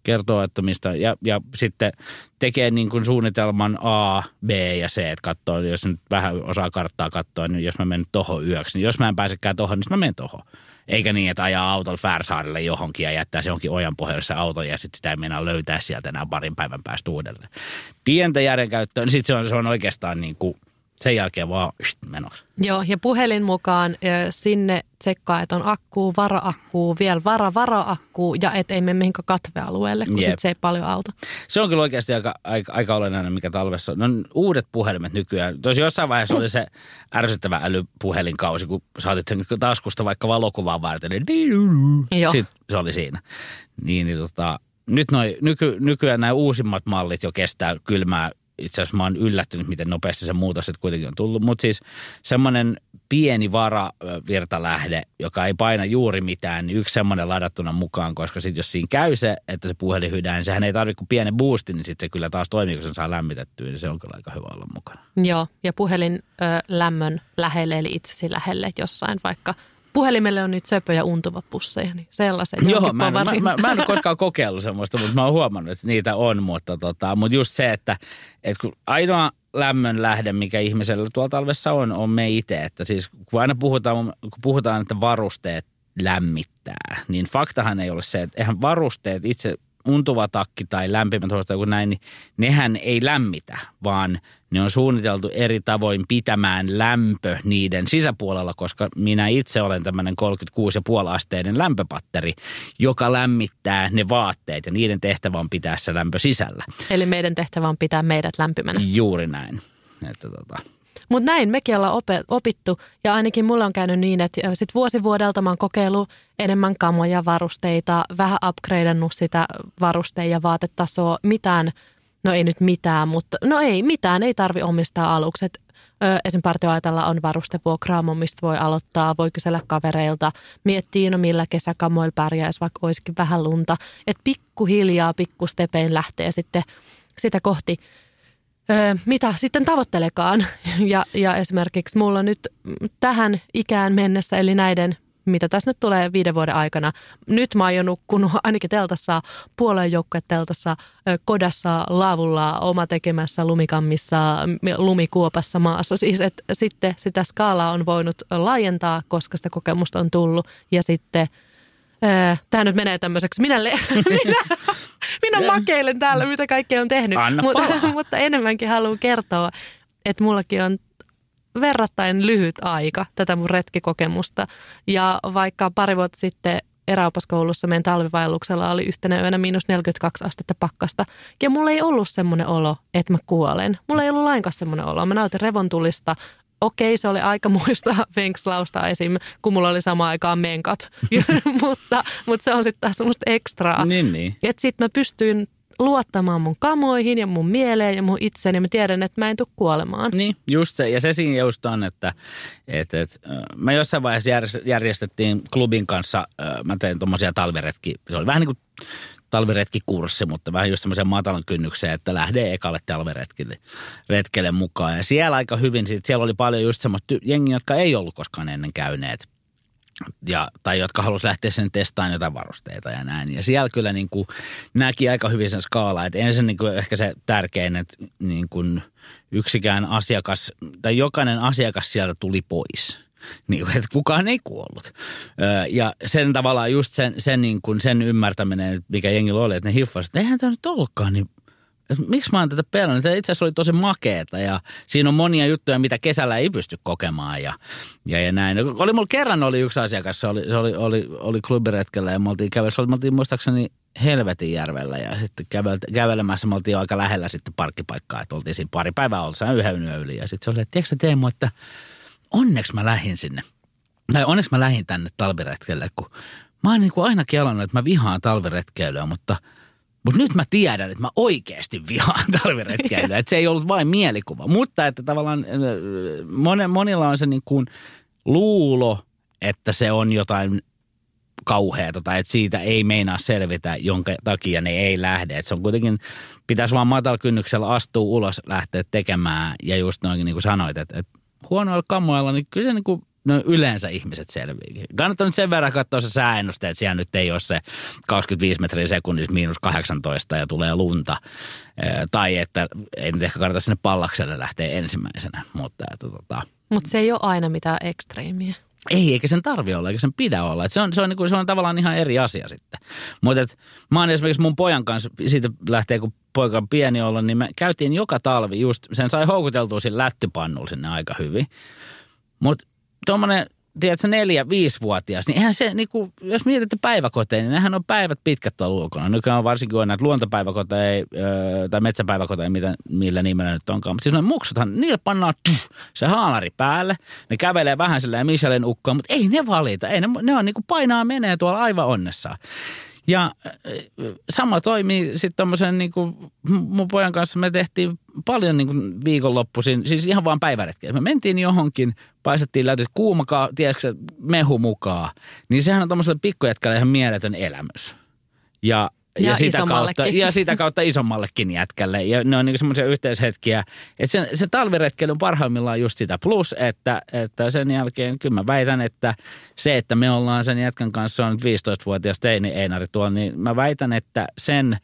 Kertoo, että mistä, ja, ja sitten tekee niin kuin suunnitelman A, B ja C, että katsoo, jos nyt vähän osaa karttaa katsoa, niin jos mä menen tohon yöksi, niin jos mä en pääsekään tohon, niin mä menen tohon. Eikä niin, että ajaa autolla Färsaarille johonkin ja jättää se johonkin ojan pohjalle se auto ja sitten sitä ei meinaa löytää sieltä enää parin päivän päästä uudelleen. Pientä järjenkäyttöä, niin sitten se on, se on oikeastaan niin kuin sen jälkeen vaan menoksi. Joo, ja puhelin mukaan sinne tsekkaa, että on akkuu, vara-akkuu, vielä vara, vara-akkuu ja et ei mene mihinkään katvealueelle, kun sit se ei paljon auta. Se on kyllä oikeasti aika, aika, aika olennainen, mikä talvessa on. No uudet puhelimet nykyään. Tosi jossain vaiheessa oli se ärsyttävä älypuhelinkausi, kun saatit sen taskusta vaikka valokuvaa varten. Niin Sitten se oli siinä. Niin, niin tota, nyt noi, nyky, nykyään nämä uusimmat mallit jo kestää kylmää itse asiassa mä oon yllättynyt, miten nopeasti se muutos että kuitenkin on tullut. Mutta siis semmoinen pieni varavirtalähde, joka ei paina juuri mitään, niin yksi semmoinen ladattuna mukaan, koska sitten jos siinä käy se, että se puhelin hydää, niin sehän ei tarvitse kuin pienen boostin, niin sitten se kyllä taas toimii, kun sen saa lämmitettyä, niin se on kyllä aika hyvä olla mukana. Joo, ja puhelin ö, lämmön lähelle, eli itsesi lähelle jossain vaikka – puhelimelle on nyt söpöjä untuva pusseja, niin sellaisen. Joo, mä, mä, mä, mä, en ole koskaan kokeillut semmoista, mutta mä oon huomannut, että niitä on. Mutta, tota, mutta just se, että, että kun ainoa lämmön lähde, mikä ihmisellä tuolla talvessa on, on me itse. Että siis kun aina puhutaan, kun puhutaan, että varusteet lämmittää, niin faktahan ei ole se, että eihän varusteet itse untuva takki tai lämpimät housut kuin näin, niin nehän ei lämmitä, vaan ne on suunniteltu eri tavoin pitämään lämpö niiden sisäpuolella, koska minä itse olen tämmöinen 36,5 asteinen lämpöpatteri, joka lämmittää ne vaatteet ja niiden tehtävä on pitää se lämpö sisällä. Eli meidän tehtävä on pitää meidät lämpimänä. Juuri näin. Että tota, mutta näin mekin ollaan opittu ja ainakin mulla on käynyt niin, että sit vuosi vuodelta mä oon kokeillut enemmän kamoja, varusteita, vähän upgradeannut sitä varuste- ja vaatetasoa, mitään, no ei nyt mitään, mutta no ei, mitään ei tarvi omistaa alukset. Esim. partioaitalla on varustevuokraamo, mistä voi aloittaa, voi kysellä kavereilta, miettiä, no millä kesäkamoilla pärjäisi, vaikka olisikin vähän lunta. Että pikkuhiljaa, pikkustepein lähtee sitten sitä kohti mitä sitten tavoittelekaan. Ja, ja esimerkiksi mulla nyt tähän ikään mennessä, eli näiden mitä tässä nyt tulee viiden vuoden aikana. Nyt mä oon jo nukkunut ainakin teltassa, puolen teltassa, kodassa, laavulla, oma tekemässä lumikammissa, lumikuopassa maassa. Siis että sitten sitä skaalaa on voinut laajentaa, koska sitä kokemusta on tullut. Ja sitten tämä nyt menee tämmöiseksi, minä, le- (laughs) minä, minä makeilen täällä, mitä kaikkea on tehnyt. mutta, (laughs) mutta enemmänkin haluan kertoa, että mullakin on verrattain lyhyt aika tätä mun retkikokemusta. Ja vaikka pari vuotta sitten eräopaskoulussa meidän talvivaelluksella oli yhtenä yönä miinus 42 astetta pakkasta. Ja mulla ei ollut semmoinen olo, että mä kuolen. Mulla ei ollut lainkaan semmoinen olo. Mä nautin revontulista, okei, se oli aika muista venkslausta (laughs) esim. kun mulla oli sama aikaan menkat, (laughs) mutta, mutta se on sitten taas semmoista ekstraa. Niin, niin. Että sitten mä pystyin luottamaan mun kamoihin ja mun mieleen ja mun itseni. Ja mä tiedän, että mä en tule kuolemaan. Niin, just se. Ja se siinä just on, että, että, että mä jossain vaiheessa järjestettiin klubin kanssa, mä tein tuommoisia talviretki. Se oli vähän niin kuin talviretkikurssi, mutta vähän just semmoisen matalan kynnykseen, että lähde ekalle talviretkille retkelle mukaan. Ja siellä aika hyvin, sit siellä oli paljon just semmoista jengiä, jotka ei ollut koskaan ennen käyneet. Ja, tai jotka halusivat lähteä sen testaamaan jotain varusteita ja näin. Ja siellä kyllä niin kuin näki aika hyvin sen skaala, että ensin niin kuin ehkä se tärkein, että niin kuin yksikään asiakas tai jokainen asiakas sieltä tuli pois – (laughs) niin, että kukaan ei kuollut. Ja sen tavallaan just sen, sen, niin kuin sen ymmärtäminen, mikä jengillä oli, että ne hiffasivat, että eihän tämä nyt ollutkaan niin miksi mä oon tätä pelannut? Itse asiassa oli tosi makeeta ja siinä on monia juttuja, mitä kesällä ei pysty kokemaan ja, ja, ja näin. Oli mulla kerran oli yksi asiakas, se oli, se oli, oli, oli klubiretkellä ja me oltiin kävellä, me oltiin muistaakseni järvellä ja sitten kävelemässä me oltiin aika lähellä sitten parkkipaikkaa, että oltiin siinä pari päivää ollut yhden yön yli ja sitten se oli, että tiedätkö Teemu, että – onneksi mä lähdin sinne. Tai onneksi mä lähdin tänne talviretkelle, kun mä oon niin kuin aina kelannut, että mä vihaan talviretkeilyä, mutta, mutta nyt mä tiedän, että mä oikeasti vihaan (laughs) talviretkeilyä. että se ei ollut vain mielikuva, mutta että tavallaan äh, monilla on se niin kuin luulo, että se on jotain kauheata tai että siitä ei meinaa selvitä, jonka takia ne ei lähde. Että se on kuitenkin, pitäisi vaan matalkynnyksellä astua ulos, lähteä tekemään ja just noin niin kuin sanoit, että, että huonoilla kamoilla, niin kyllä se niin kuin, no yleensä ihmiset selviää. Kannattaa nyt sen verran katsoa se sääennuste, että siellä nyt ei ole se 25 metriä sekunnissa miinus 18 ja tulee lunta. Tai että ei nyt ehkä kannata sinne pallakselle lähteä ensimmäisenä, mutta että tota. Mutta se ei ole aina mitään ekstreemiä. Ei, eikä sen tarvi olla, eikä sen pidä olla. Et se, on, se, on, niin kuin, se on tavallaan ihan eri asia sitten. Mutta mä oon esimerkiksi mun pojan kanssa, siitä lähtee kun poika on pieni olla, niin me käytiin joka talvi just, sen sai houkuteltua siinä lättypannulla sinne aika hyvin. Mutta tuommoinen tiedätkö, neljä, viisivuotias, niin eihän se, niin kuin, jos mietitte päiväkoteja, niin nehän on päivät pitkät tuolla ulkona. Nykyään on varsinkin on näitä luontopäiväkoteja tai metsäpäiväkoteja, millä nimellä nyt onkaan. Mutta siis ne muksuthan, niillä pannaan tuff, se haalari päälle. Ne kävelee vähän silleen Michelin ukkoon, mutta ei ne valita. Ei ne, ne on niin kuin painaa menee tuolla aivan onnessaan. Ja äh, sama toimii sitten tuommoisen niin kuin mun pojan kanssa me tehtiin paljon niin kuin viikonloppuisin, siis ihan vaan päiväretkiä. Me mentiin johonkin, paistettiin läytyt kuumakaa, tiedätkö mehu mukaan. Niin sehän on tuommoiselle pikkujätkälle ihan mieletön elämys. Ja Ja ja, sitä kautta, ja sitä kautta isommallekin jätkälle. Ja ne on niin semmoisia yhteishetkiä. Että se, se talviretkeily on parhaimmillaan just sitä. Plus, että, että sen jälkeen kyllä mä väitän, että se, että me ollaan sen jätkän kanssa, on nyt 15-vuotias teini Einari tuolla, niin mä väitän, että sen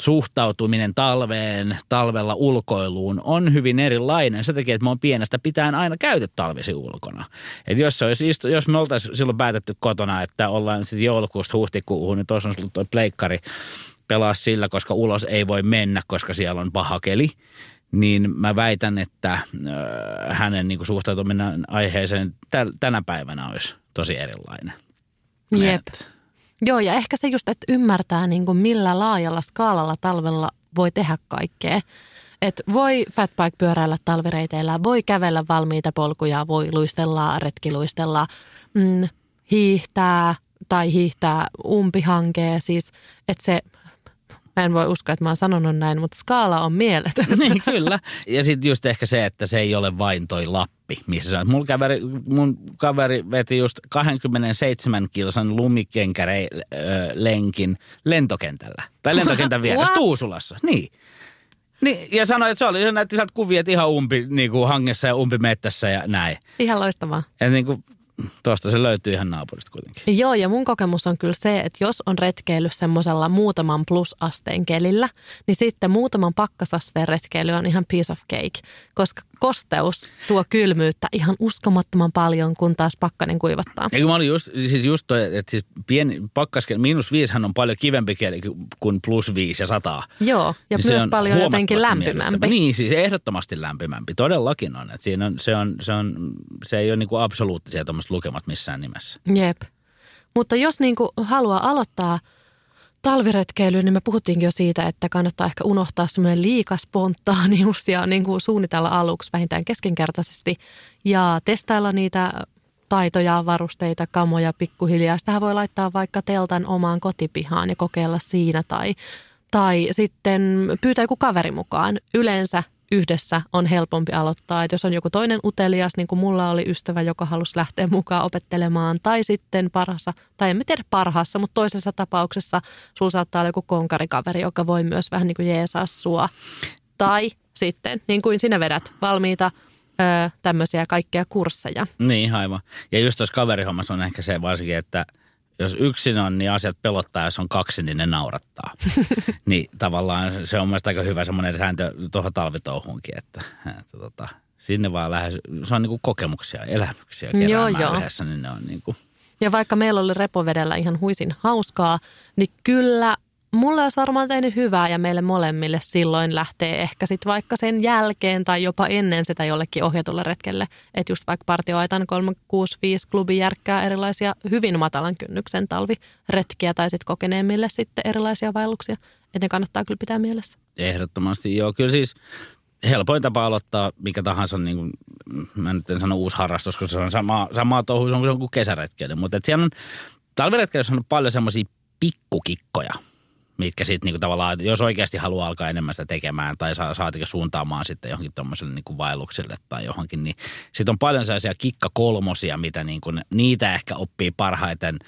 suhtautuminen talveen, talvella ulkoiluun on hyvin erilainen. Se tekee, että me on pienestä pitäen aina käyty talvisi ulkona. Et jos, se olisi istu, jos me oltaisiin silloin päätetty kotona, että ollaan sitten joulukuusta huhtikuuhun, niin tuossa on sulla toi pleikkari pelaa sillä, koska ulos ei voi mennä, koska siellä on paha keli. Niin mä väitän, että äh, hänen niin suhtautuminen aiheeseen tä- tänä päivänä olisi tosi erilainen. Jep. Et- Joo, ja ehkä se just, että ymmärtää niin kuin millä laajalla skaalalla talvella voi tehdä kaikkea. Et voi fatbike pyöräillä talvireiteillä, voi kävellä valmiita polkuja, voi luistella, retkiluistella, mm, hiihtää tai hiihtää umpihankea. Siis, että se, mä en voi uskoa, että mä oon sanonut näin, mutta skaala on mieletön. (laughs) niin, kyllä. Ja sitten just ehkä se, että se ei ole vain toi Lappi, missä se on. Mun kaveri, mun kaveri veti just 27 kilsan lumikenkärei-lenkin lentokentällä. Tai lentokentän vieressä? (laughs) Tuusulassa. Niin. Niin, ja sanoi, että se oli, se näytti sieltä kuvia, että ihan umpi niin kuin hangessa ja umpi mettässä ja näin. Ihan loistavaa. Ja niin kuin, tuosta se löytyy ihan naapurista kuitenkin. Joo, ja mun kokemus on kyllä se, että jos on retkeily semmoisella muutaman plusasteen kelillä, niin sitten muutaman pakkasasteen retkeily on ihan piece of cake, koska kosteus tuo kylmyyttä ihan uskomattoman paljon, kun taas pakkanen kuivattaa. Ja kun mä olin just, siis just toi, että siis pieni pakkaskel, miinus viisihän on paljon kivempi kuin plus viisi ja sataa. Joo, ja Niin myös on paljon jotenkin lämpimämpi. Niin, siis ehdottomasti lämpimämpi. Todellakin on. Että siinä on, se, on, se, on, se ei ole niin kuin absoluuttisia tuommoiset lukemat missään nimessä. Jep. Mutta jos niin kuin haluaa aloittaa talviretkeilyyn, niin me puhuttiinkin jo siitä, että kannattaa ehkä unohtaa semmoinen liika spontaanius (laughs) ja niin kuin suunnitella aluksi vähintään keskinkertaisesti ja testailla niitä taitoja, varusteita, kamoja pikkuhiljaa. Sitähän voi laittaa vaikka teltan omaan kotipihaan ja kokeilla siinä tai, tai sitten pyytää joku kaveri mukaan. Yleensä yhdessä on helpompi aloittaa. Et jos on joku toinen utelias, niin kuin mulla oli ystävä, joka halusi lähteä mukaan opettelemaan, tai sitten parhaassa, tai en tiedä parhaassa, mutta toisessa tapauksessa sulla saattaa olla joku konkarikaveri, joka voi myös vähän niin kuin jeesaa sua. Tai sitten, niin kuin sinä vedät, valmiita tämmöisiä kaikkea kursseja. Niin, aivan. Ja just tuossa kaverihommassa on ehkä se varsinkin, että jos yksin on, niin asiat pelottaa, jos on kaksi, niin ne naurattaa. (laughs) niin tavallaan se on mielestäni aika hyvä semmoinen sääntö tuohon talvitouhuunkin, että, että tota, sinne vaan lähes, se on niinku kokemuksia, elämyksiä Joo, keräämään joo. yhdessä, niin ne on niinku, Ja vaikka meillä oli repovedellä ihan huisin hauskaa, niin kyllä mulle olisi varmaan tehnyt hyvää ja meille molemmille silloin lähtee ehkä sitten vaikka sen jälkeen tai jopa ennen sitä jollekin ohjatulle retkelle. Että just vaikka partioaitan 365 klubi järkkää erilaisia hyvin matalan kynnyksen talviretkiä tai sitten kokeneemmille sitten erilaisia vaelluksia. Että ne kannattaa kyllä pitää mielessä. Ehdottomasti joo. Kyllä siis helpoin tapa aloittaa mikä tahansa, niin kuin, mä nyt en sano uusi harrastus, koska se on sama, sama touhu se on kuin- kesäretkeily. Mutta siellä on, talviretkeilyssä on paljon semmoisia pikkukikkoja, mitkä sitten niinku tavallaan, jos oikeasti haluaa alkaa enemmän sitä tekemään tai saa, saatikin suuntaamaan sitten johonkin tuommoiselle niinku vaellukselle tai johonkin, niin sitten on paljon sellaisia kikkakolmosia, mitä niinku, niitä ehkä oppii parhaiten,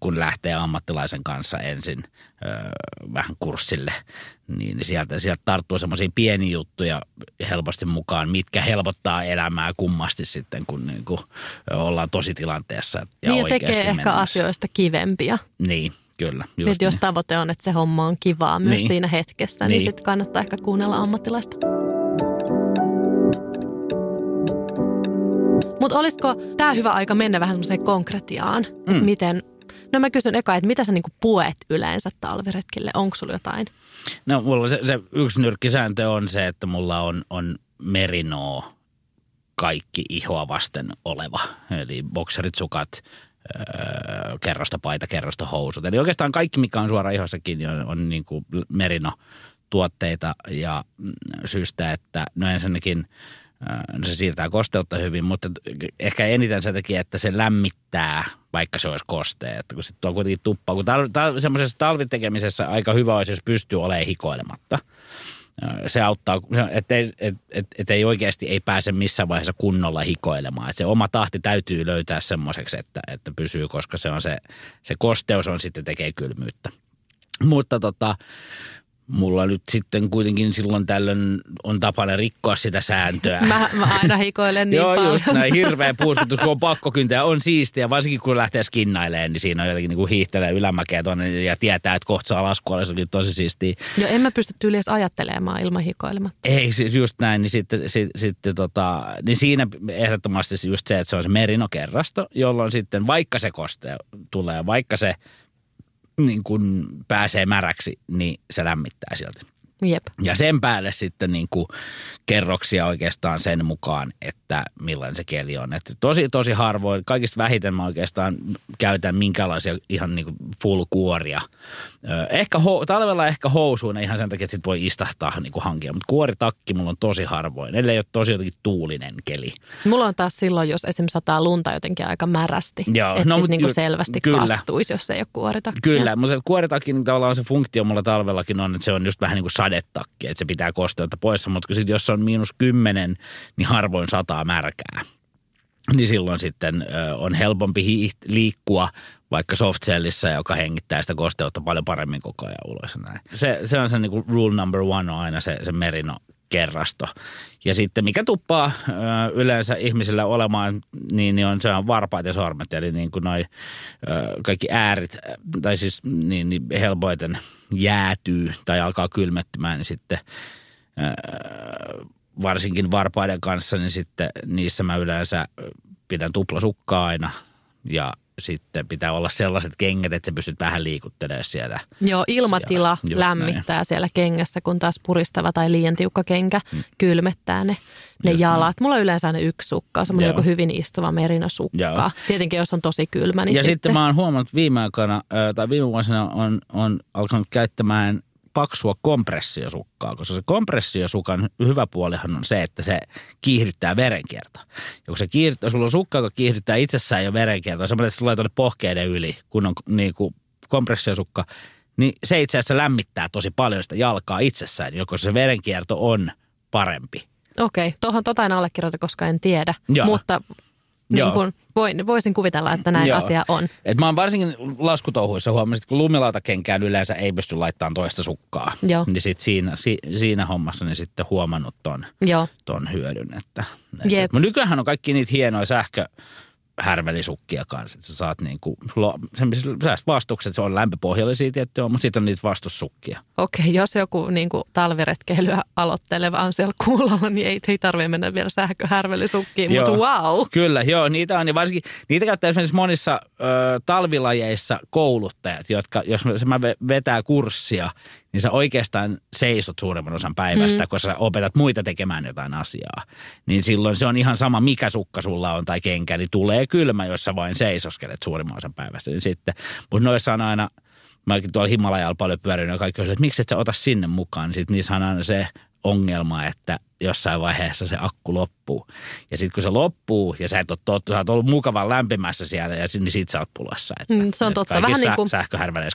kun lähtee ammattilaisen kanssa ensin vähän kurssille. Niin sieltä, sieltä tarttuu semmoisia pieniä juttuja helposti mukaan, mitkä helpottaa elämää kummasti sitten, kun niinku, ollaan tosi tilanteessa ja niin ja tekee ehkä asioista kivempia. Niin, kyllä. Just Nyt jos niin. tavoite on, että se homma on kivaa myös Niin. siinä hetkessä, niin, niin Niin. sitten kannattaa ehkä kuunnella ammattilaista. Mutta olisiko tämä hyvä aika mennä vähän semmoiseen konkretiaan? Mm. Miten, no mä kysyn eka, että mitä sä niinku puet yleensä talviretkille? Onko sulla jotain? No mulla se, se yksi nyrkkisääntö on se, että mulla on, on merinoo kaikki ihoa vasten oleva. Eli bokserit, sukat, öö, kerrostopaita, kerrostohousut. Eli oikeastaan kaikki, mikä on suora ihossakin, niin on, on niin kuin merino tuotteita ja mm, syystä, että no ensinnäkin no se siirtää kosteutta hyvin, mutta ehkä eniten se takia, että se lämmittää, vaikka se olisi kostea. Että kun sitten on kuitenkin tuppaa, kun tal- tal- semmoisessa talvitekemisessä aika hyvä olisi, jos pystyy olemaan hikoilematta – se auttaa, että et, et, et ei oikeasti ei pääse missään vaiheessa kunnolla hikoilemaan. Et se oma tahti täytyy löytää semmoiseksi, että, että pysyy, koska se on se, se kosteus on sitten tekee kylmyyttä. Mutta tota, mulla nyt sitten kuitenkin silloin tällöin on tapana rikkoa sitä sääntöä. Mä, mä aina hikoilen niin Joo, paljon. just näin. Hirveä puuskutus, kun on pakko kyntää, on siistiä. Varsinkin kun lähtee skinnailemaan, niin siinä on jotenkin niin kuin hiihtelee ylämäkeä tuonne ja tietää, että kohta saa laskua, se on tosi siistiä. Joo, en mä pysty tyyli edes ajattelemaan ilman hikoilematta. Ei, siis just näin. Niin, sitten, sit, sitten tota, niin siinä ehdottomasti just se, että se on se merinokerrasto, jolloin sitten vaikka se koste tulee, vaikka se niin kun pääsee märäksi, niin se lämmittää sieltä. Jep. Ja sen päälle sitten niin kuin kerroksia oikeastaan sen mukaan, että millainen se keli on. Että tosi, tosi harvoin, kaikista vähiten mä oikeastaan käytän minkälaisia ihan niin kuin full kuoria. Ehkä ho, talvella ehkä housuina ihan sen takia, että sit voi istahtaa niin kuin hankia, mutta kuoritakki mulla on tosi harvoin, ellei ole tosi jotenkin tuulinen keli. Mulla on taas silloin, jos esimerkiksi sataa lunta jotenkin aika märästi, Joo, että no, sit mut niinku ju- selvästi kyllä. kastuisi, jos ei ole kuoritakkia. Kyllä, mutta kuoritakin tavallaan se funktio mulla talvellakin on, että se on just vähän niin kuin sadetakki, että se pitää kosteutta pois, mutta sitten jos on miinus kymmenen, niin harvoin sataa märkää. Niin silloin sitten on helpompi liikkua vaikka softcellissä, joka hengittää sitä kosteutta paljon paremmin koko ajan ulos. Näin. Se, se on se niin kuin rule number one on aina se, se merino kerrasto. Ja sitten mikä tuppaa yleensä ihmisillä olemaan, niin, niin on se on varpaat ja sormet, eli niin kuin noi, kaikki äärit, tai siis niin, niin helpoiten jäätyy tai alkaa kylmettymään, niin sitten varsinkin varpaiden kanssa, niin sitten niissä mä yleensä pidän tuplasukkaa aina ja sitten pitää olla sellaiset kengät, että sä pystyt vähän liikuttelemaan siellä. Joo, ilmatila Just lämmittää siellä kengässä, kun taas puristava tai liian tiukka kenkä Mm. kylmettää ne, ne Just jalat. Mulla on yleensä aina yksi sukka, semmoinen Joo. joku hyvin istuva merinosukka. Joo. Tietenkin, jos on tosi kylmä, niin ja sitten, sitten mä oon huomannut viime aikana, tai viime vuosina on, on alkanut käyttämään paksua kompressiosukkaa, koska se kompressiosukan hyvä puolihan on se, että se kiihdyttää verenkiertoa. Ja kun se kiihdyttää, sulla on sukka, joka kiihdyttää itsessään jo verenkiertoa, semmoinen, että se tulee tuonne pohkeiden yli, kun on niin kuin kompressiosukka, niin se itse asiassa lämmittää tosi paljon sitä jalkaa itsessään, joko se verenkierto on parempi. okei, tuohon tota en allekirjoita, koska en tiedä. Joo. Mutta niin Joo. kun, voin, voisin kuvitella, että näin Joo. asia on. Et mä oon varsinkin laskutouhuissa huomasin, että kun lumilautakenkään yleensä ei pysty laittamaan toista sukkaa, Joo. niin sit siinä, si, siinä hommassa niin sitten huomannut ton, Joo, ton hyödyn. Että, että, mutta nykyään on kaikki niitä hienoja sähkö härvelisukkia kanssa, että sä saat on semmoiset vastukset, se on lämpöpohjallisia tiettyjä, mutta sitten on niitä vastussukkia. okei, jos joku niin kuin talviretkeilyä aloitteleva on siellä kuulolla, niin ei, ei tarvitse mennä vielä sähköhärvelisukkiin, mutta wow. Kyllä, joo, niitä on. Ja varsinkin, niitä käyttää esimerkiksi monissa ö, talvilajeissa kouluttajat, jotka, jos mä- se mä ve- vetää kurssia, niin sä oikeastaan seisot suurimman osan päivästä, mm. koska sä opetat muita tekemään jotain asiaa. Niin silloin se on ihan sama, mikä sukka sulla on tai kenkä, niin tulee kylmä, jos sä vain seisoskelet suurimman osan päivästä. Niin sitten, mutta noissa on aina, mäkin tuolla Himalajalla paljon pyörinyt ja kaikki on että miksi et sä ota sinne mukaan, niin sitten niissä on aina se ongelma, että jossain vaiheessa se akku loppuu. Ja sitten kun se loppuu ja sä et ole tottu, sä oot ollut mukavan lämpimässä siellä ja sit- niin sit sä oot pulassa. Että, Mm, se on totta. Vähän niin kuin-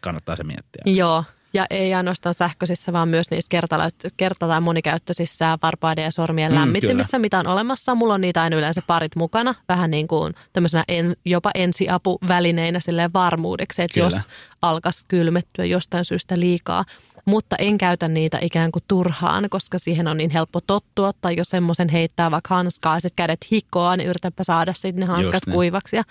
kannattaa se miettiä. Joo, ja ei ainoastaan sähköisissä, vaan myös niissä kertaläyt- kerta- tai monikäyttöisissä varpaiden ja sormien Mm, lämmittimissä, mitä on olemassa. Mulla on niitä aina yleensä parit mukana, vähän niin kuin tämmöisenä en, jopa ensiapuvälineinä silleen varmuudeksi, että Kyllä. jos alkaisi kylmettyä jostain syystä liikaa. Mutta en käytä niitä ikään kuin turhaan, koska siihen on niin helppo tottua. Tai jos semmoisen heittää vaikka hanskaa ja sitten kädet hikoaa, niin yritäpä saada sitten ne hanskat niin. kuivaksi ja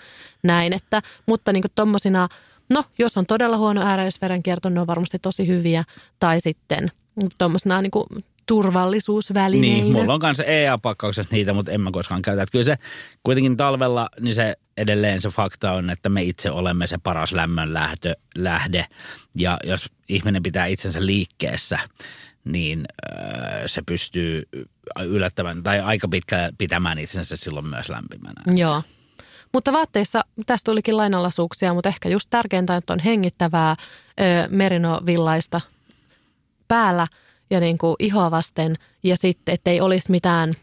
näin. Että, mutta niin kuin tommosina, no jos on todella huono ääreisverenkierto, ne on varmasti tosi hyviä. Tai sitten tuommoisena niin kuin turvallisuusvälineinä. Niin, mulla on kanssa EA-pakkauksessa niitä, mutta en mä koskaan käytä. Että kyllä se kuitenkin talvella, niin se edelleen se fakta on, että me itse olemme se paras lämmön lähtö, lähde. Ja jos ihminen pitää itsensä liikkeessä, niin äh, se pystyy yllättävän tai aika pitkään pitämään itsensä silloin myös lämpimänä. Joo. Mutta vaatteissa tästä tulikin lainalaisuuksia, mutta ehkä just tärkeintä, että on hengittävää ö, merinovillaista päällä ja niin kuin ihoa vasten ja sitten, ettei olisi mitään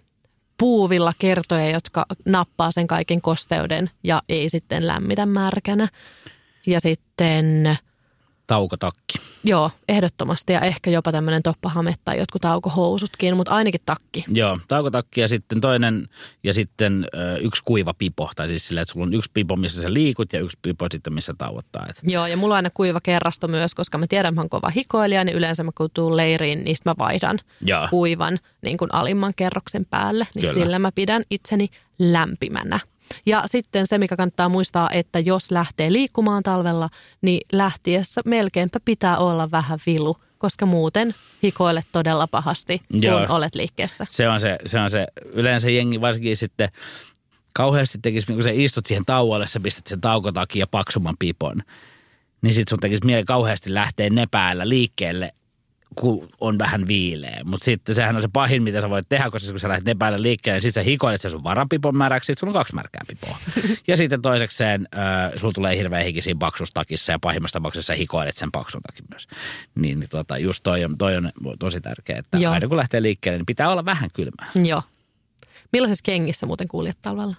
puuvilla kertoja, jotka nappaa sen kaiken kosteuden ja ei sitten lämmitä märkänä. Ja sitten Taukotakki. Joo, ehdottomasti ja ehkä jopa tämmöinen toppahame tai jotkut taukohousutkin, mutta ainakin takki. Joo, taukotakki ja sitten toinen ja sitten ö, yksi kuiva pipo. Tai siis silleen, että sulla on yksi pipo, missä sä liikut ja yksi pipo sitten, missä tauottaa. Et. Joo, ja mulla on aina kuiva kerrasto myös, koska mä tiedän, että mä oon kova hikoilija, niin yleensä mä kun tuun leiriin, niin mä vaihdan Joo. kuivan niin kuin alimman kerroksen päälle, niin Kyllä. sillä mä pidän itseni lämpimänä. Ja sitten se, mikä kannattaa muistaa, että jos lähtee liikkumaan talvella, niin lähtiessä melkeinpä pitää olla vähän vilu, koska muuten hikoilet todella pahasti, kun Joo. olet liikkeessä. Se on se, se on se, yleensä jengi varsinkin sitten kauheasti tekisi, kun sä istut siihen tauolle, sä pistät sen taukotakin ja paksumman pipon, niin sit sun tekisi mieli kauheasti lähteä ne päällä liikkeelle, kun on vähän viileä. Mutta sitten sehän on se pahin, mitä sä voit tehdä, koska kun sä lähdet ne päälle liikkeelle, niin sit sä hikoilet sen sun varapipon märäksi, sit sulla on kaksi märkää pipoa. (laughs) ja sitten toisekseen äh, sulla tulee hirveä hiki siinä paksustakissa ja pahimmassa tapauksessa sä hikoilet sen paksun takin myös. Niin, niin tota, just toi on, toi on tosi tärkeää, että Joo. aina kun lähtee liikkeelle, niin pitää olla vähän kylmää. Joo. Millaisissa kengissä muuten kuljet talvella?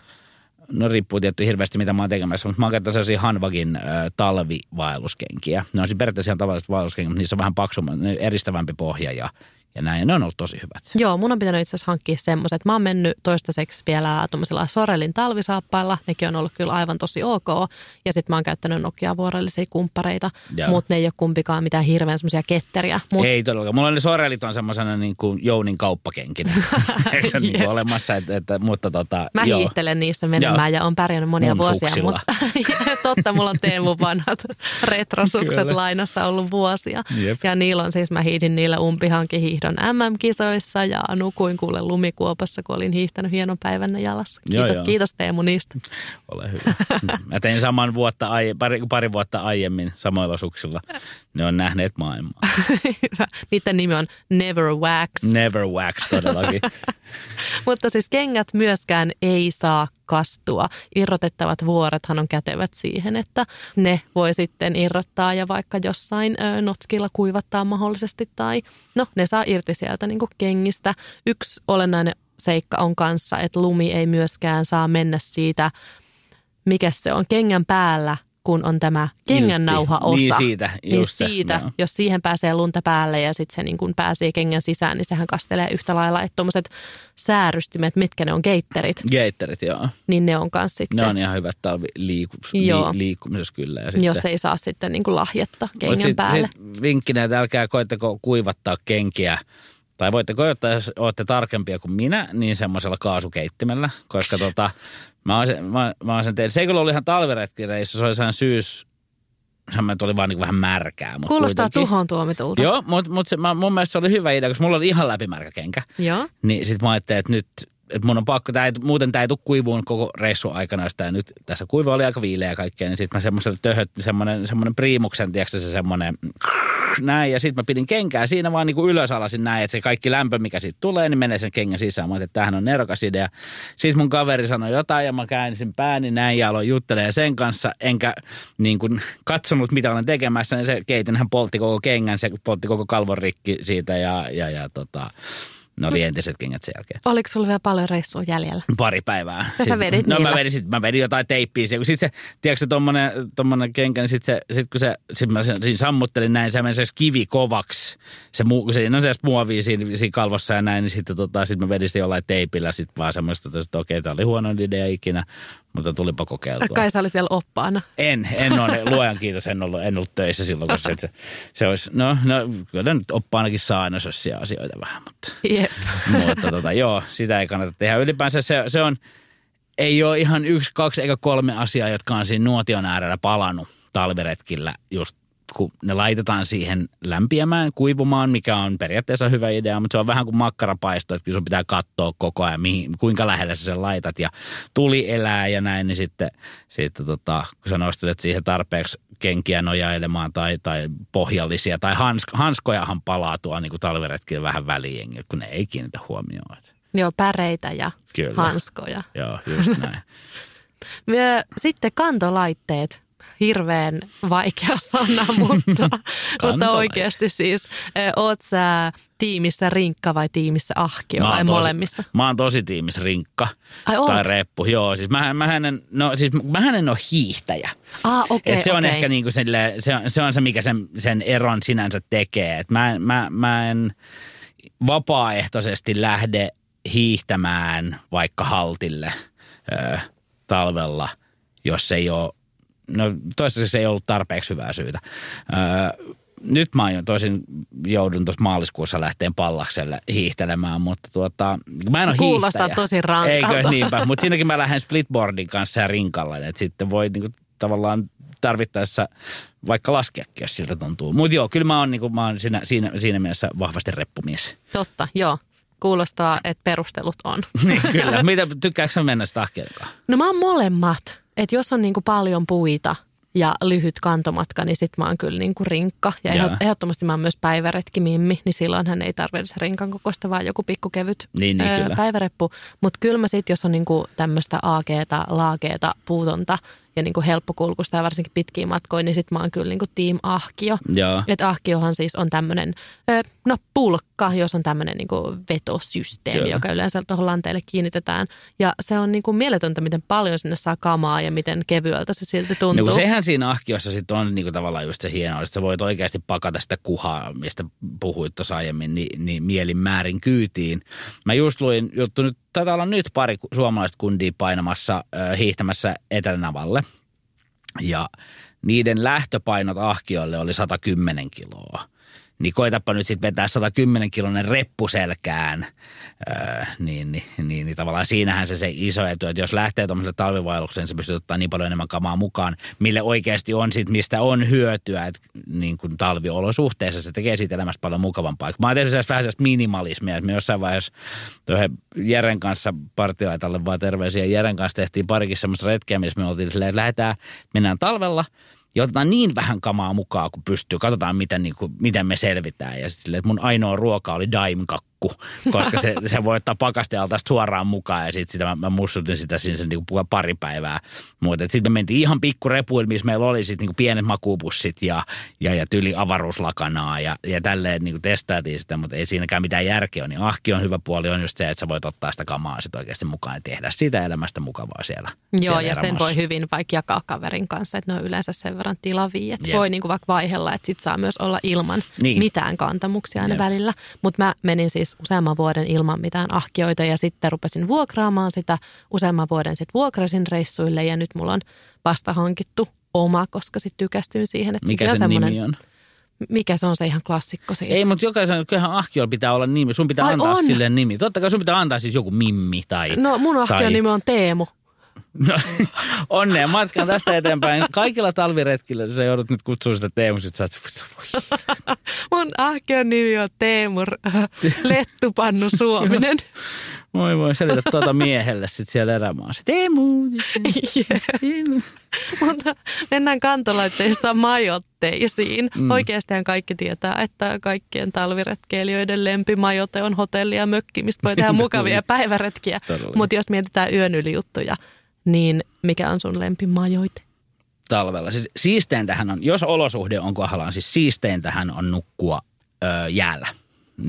No riippuu tietty hirveästi, mitä mä oon tekemässä, mutta mä oon sellaisia Hanvagin äh, talvivaelluskenkiä. Ne on siis periaatteessa ihan tavalliset vaelluskenkät, mutta niissä on vähän paksumpi, ne- eristävämpi pohja ja, ja näin. Ja ne on ollut tosi hyvät. Joo, mun on pitänyt itse asiassa hankkia semmoiset. Mä oon mennyt toistaiseksi vielä tuommoisilla Sorelin talvisaappailla. Nekin on ollut kyllä aivan tosi ok. Ja sitten mä oon käyttänyt Nokia-vuorellisia kumppareita. Mutta ne ei ole kumpikaan mitään hirveän semmoisia ketteriä. Mut, Ei todellakaan. Mulla on ne sorelit on semmoisena niin kuin Jounin kauppakenkinä. (laughs) Eikö se niin olemassa? Että, että, mutta tota, Mä joo. hiihtelen niissä menemään Joo. ja on pärjännyt monia Mun vuosia. suksilla. (laughs) Mutta totta, mulla on Teemu vanhat (laughs) retrosukset Kyllä. lainassa ollut vuosia. Jep. Ja niillä on siis, mä hiidin niillä umpihankihiihdon MM-kisoissa ja nukuin kuule lumikuopassa, kun olin hiihtänyt hienon päivänä jalassa. Joo, Kiitos, joo. kiitos Teemu niistä. (laughs) Ole hyvä. Mä tein saman vuotta, aie, pari, pari vuotta aiemmin samoilla suksilla. Ne on nähneet maailmaa. (laughs) Niiden nimi on Never Wax. Never wax todellakin. (laughs) Mutta siis kengät myöskään ei saa kastua. Irrotettavat vuorethan on kätevät siihen, että ne voi sitten irrottaa ja vaikka jossain ö, notskilla kuivattaa mahdollisesti tai no ne saa irti sieltä niin kengistä. Yksi olennainen seikka on kanssa, että lumi ei myöskään saa mennä siitä, mikä se on, kengän päällä, kun on tämä kengän nauhaosa. Niin siitä, Niin just se, siitä, joo. jos siihen pääsee lunta päälle ja sitten se niin kun pääsee kengän sisään, niin sehän kastelee yhtä lailla, että tuommoiset säärystimet, mitkä ne on geitterit, Geitterit, joo. niin ne on kanssa sitten, Ne on ihan hyvät talviliiku, Joo. li, liikkumisessa kyllä. Ja sitten, jos ei saa sitten niin kuin lahjetta kengän sit, päälle. Sit vinkkinä, että älkää koittako kuivattaa kenkiä. Tai voitte koittaa, jos olette tarkempia kuin minä, niin semmoisella kaasukeittimellä. Koska tota, mä oon sen, mä, mä oon sen tehnyt. Se ei kyllä ollut ihan talviretkireissu, se oli sellainen syys, että oli vaan niin vähän märkää. Mutta Kuulostaa kuitenkin. tuhon tuomitulta. Joo, mutta mut se, mä, mun mielestä se oli hyvä idea, koska mulla oli ihan läpimärkä kenkä. Joo. Niin sit mä ajattelin, että nyt, että mun on pakko, tää ei, muuten tämä ei tule kuivuun koko reissun aikana, tää nyt, tässä kuiva oli aika viileä ja kaikkea, niin sitten mä semmoiselle töhöt, semmoinen, semmoinen priimuksen, tiedätkö se semmoinen, näin, ja sitten mä pidin kenkää siinä vaan niin kuin ylösalasin näin, että se kaikki lämpö, mikä siitä tulee, niin menee sen kengän sisään. Mä että tämähän on nerokas idea. Sitten mun kaveri sanoi jotain, ja mä käänsin pääni näin, ja aloin juttelemaan sen kanssa, enkä niin kuin katsonut, mitä olen tekemässä, niin se keitin, hän poltti koko kengän, se poltti koko kalvon rikki siitä, ja, ja, ja tota, ne oli entiset kengät sen jälkeen. Oliko sulla vielä paljon reissua jäljellä? Pari päivää. Ja sä vedit no niillä? mä vedin, sit, mä vedin jotain teippiä. Sitten se, tiedätkö se tommonen, tommonen kenkä, niin sitten se, sit kun se, sit mä sen, siinä sammuttelin näin, se meni se kivi kovaksi. Se, muu, se, no se muovia siinä, siinä kalvossa ja näin, niin sitten tota, sit mä vedin sitä jollain teipillä sitten vaan semmoista, että okei, tää oli huono idea ikinä, mutta tulipa kokeiltua. Kai sä olit vielä oppaana. En, en ole, luojan kiitos, en ollut, en ollut töissä silloin, kun se, se, se olisi, no, no kyllä nyt oppaanakin saa aina sossia asioita vähän, mutta Jep. mutta tota, joo, sitä ei kannata tehdä. Ylipäänsä se, se on, ei ole ihan yksi, kaksi eikä kolme asiaa, jotka on siinä nuotion äärellä palannut talviretkillä just kun ne laitetaan siihen lämpiämään, kuivumaan, mikä on periaatteessa hyvä idea, mutta se on vähän kuin makkarapaisto, että sun pitää katsoa koko ajan, mihin, kuinka lähellä sä sen laitat ja tuli elää ja näin, niin sitten, sitten tota, kun sä nostelet siihen tarpeeksi kenkiä nojailemaan tai, tai pohjallisia tai hansk, hanskojahan palaa tuo niin talviretkillä vähän väliin, kun ne ei kiinnitä huomioon. Joo, päreitä ja Kyllä. hanskoja. Joo, just näin. (laughs) Sitten kantolaitteet hirveän vaikea sana, (laughs) mutta, mutta oikeasti siis, oot sä tiimissä rinkka vai tiimissä ahkio vai tosi, molemmissa? Mä oon tosi tiimissä rinkka Ai, tai reppu. Joo, siis mä, mä, en, no, siis mä en ole hiihtäjä. Ah, okay, Et se on okay. ehkä niinku sille, se, on, se on se, mikä sen, sen eron sinänsä tekee. Et mä, mä, mä en vapaaehtoisesti lähde hiihtämään vaikka haltille ö, talvella, jos ei ole no toistaiseksi se ei ollut tarpeeksi hyvää syytä. Öö, nyt mä aion tosin joudun tuossa maaliskuussa lähteen pallakselle hiihtelemään, mutta tuota, mä en ole Kuulostaa hiihtäjä. tosi rankalta. Eikö niinpä, mutta siinäkin mä lähden splitboardin kanssa ja rinkalla, että sitten voi niinku tavallaan tarvittaessa vaikka laskeakin, jos siltä tuntuu. Mutta joo, kyllä mä oon, niinku, mä oon siinä, siinä, siinä mielessä vahvasti reppumies. Totta, joo. Kuulostaa, että perustelut on. (laughs) niin, kyllä. Mitä, tykkääkö mennä sitä No mä oon molemmat. Että jos on niinku paljon puita ja lyhyt kantomatka, niin sit mä oon kyllä niinku rinkka. Ja Jaa. ehdottomasti mä oon myös päiväretki mimmi, niin silloin hän ei tarvitse rinkan kokoista, vaan joku pikkukevyt niin, niin, öö, päiväreppu. Mutta kyllä mä sit, jos on niinku tämmöistä aakeeta, laakeeta, puutonta – ja niin kuin helppokulkusta ja varsinkin pitkiä matkoja, niin sitten mä oon kyllä niin kuin team ahkio. Että ahkiohan siis on tämmöinen, no pulkka, jos on tämmöinen niin kuin vetosysteemi, Joo. joka yleensä tuohon lanteelle kiinnitetään. Ja se on niin kuin mieletöntä, miten paljon sinne saa kamaa ja miten kevyeltä se silti tuntuu. No sehän siinä ahkiossa sitten on niin kuin tavallaan just se hienoa, että sä voit oikeasti pakata sitä kuhaa, mistä puhuit tuossa aiemmin, niin, niin mielin määrin kyytiin. Mä just luin juttu nyt taitaa olla nyt pari suomalaista kundia painamassa, äh, hiihtämässä Etelänavalle. Ja niiden lähtöpainot ahkioille oli 110 kiloa niin koitapa nyt sitten vetää 110 kilonen reppu selkään, öö, niin, niin, niin, niin, tavallaan siinähän se se iso etu, että jos lähtee tuommoiselle talvivailukseen, se pystyy ottaa niin paljon enemmän kamaa mukaan, mille oikeasti on sit, mistä on hyötyä, että niin kuin talviolosuhteessa se tekee siitä elämästä paljon mukavampaa. Mä oon tehnyt vähän sellaista minimalismia, että me jossain vaiheessa Jeren kanssa partioaitalle vaan terveisiä, Jeren kanssa tehtiin parikin semmoista retkeä, missä me oltiin silleen, että lähdetään, mennään talvella – ja otetaan niin vähän kamaa mukaan kuin pystyy. Katsotaan, miten, niin kuin, miten me selvitään. Ja sitten mun ainoa ruoka oli daimkakku akku, koska se, se voi ottaa pakastealta suoraan mukaan ja sitten sitä mä, mä mussutin sitä siinä sen niin kuin pari päivää. Mutta sitten me mentiin ihan pikkurepuille, missä meillä oli sitten niin pienet makupussit ja, ja, ja tyli avaruuslakanaa ja, ja tälleen niin testailtiin sitä, mutta ei siinäkään mitään järkeä ole. Niin ahki on hyvä puoli on just se, että sä voit ottaa sitä kamaa sitten oikeasti mukaan ja tehdä siitä elämästä mukavaa siellä. Joo, siellä ja erämassa. sen voi hyvin vaikka jakaa kaverin kanssa, että ne on yleensä sen verran tilavia, että Jep. voi niin kuin vaikka vaihella, että sit saa myös olla ilman niin. mitään kantamuksia aina Jep. välillä. Mutta mä menin siis useamman vuoden ilman mitään ahkioita ja sitten rupesin vuokraamaan sitä. Useamman vuoden sitten vuokrasin reissuille ja nyt mulla on vasta hankittu oma, koska sitten tykästyin siihen. Että Mikä sen nimi on? Mikä se on se ihan klassikko siis? Ei, mutta jokaisen, kyllähän ahkiolla pitää olla nimi. Sun pitää Ai antaa on. sille nimi. Totta kai sun pitää antaa siis joku Mimmi tai... No mun ahkion tai... nimi on Teemu. No, (laughs) onnea matkaan tästä eteenpäin. Kaikilla talviretkillä sä joudut nyt kutsua sitä Teemu, sit sä oot, (laughs) Mun ahkeon nimi on Teemur (laughs) Lettupannu Suominen. Moi voi selitä tuota miehelle sitten siellä erämaassa. Teemu. Teemu. Mutta mennään kantolaitteista majotteisiin. Mm. Oikeastihan kaikki tietää, että kaikkien talviretkeilijöiden lempimajote on hotelli ja mökki, mistä voi tehdä mukavia päiväretkiä. Mutta jos mietitään yön yli juttuja, niin mikä on sun lempimajoite? Talvella. Siis siisteintähän on, jos olosuhde on kohdallaan, siis siisteintähän on nukkua ö, jäällä.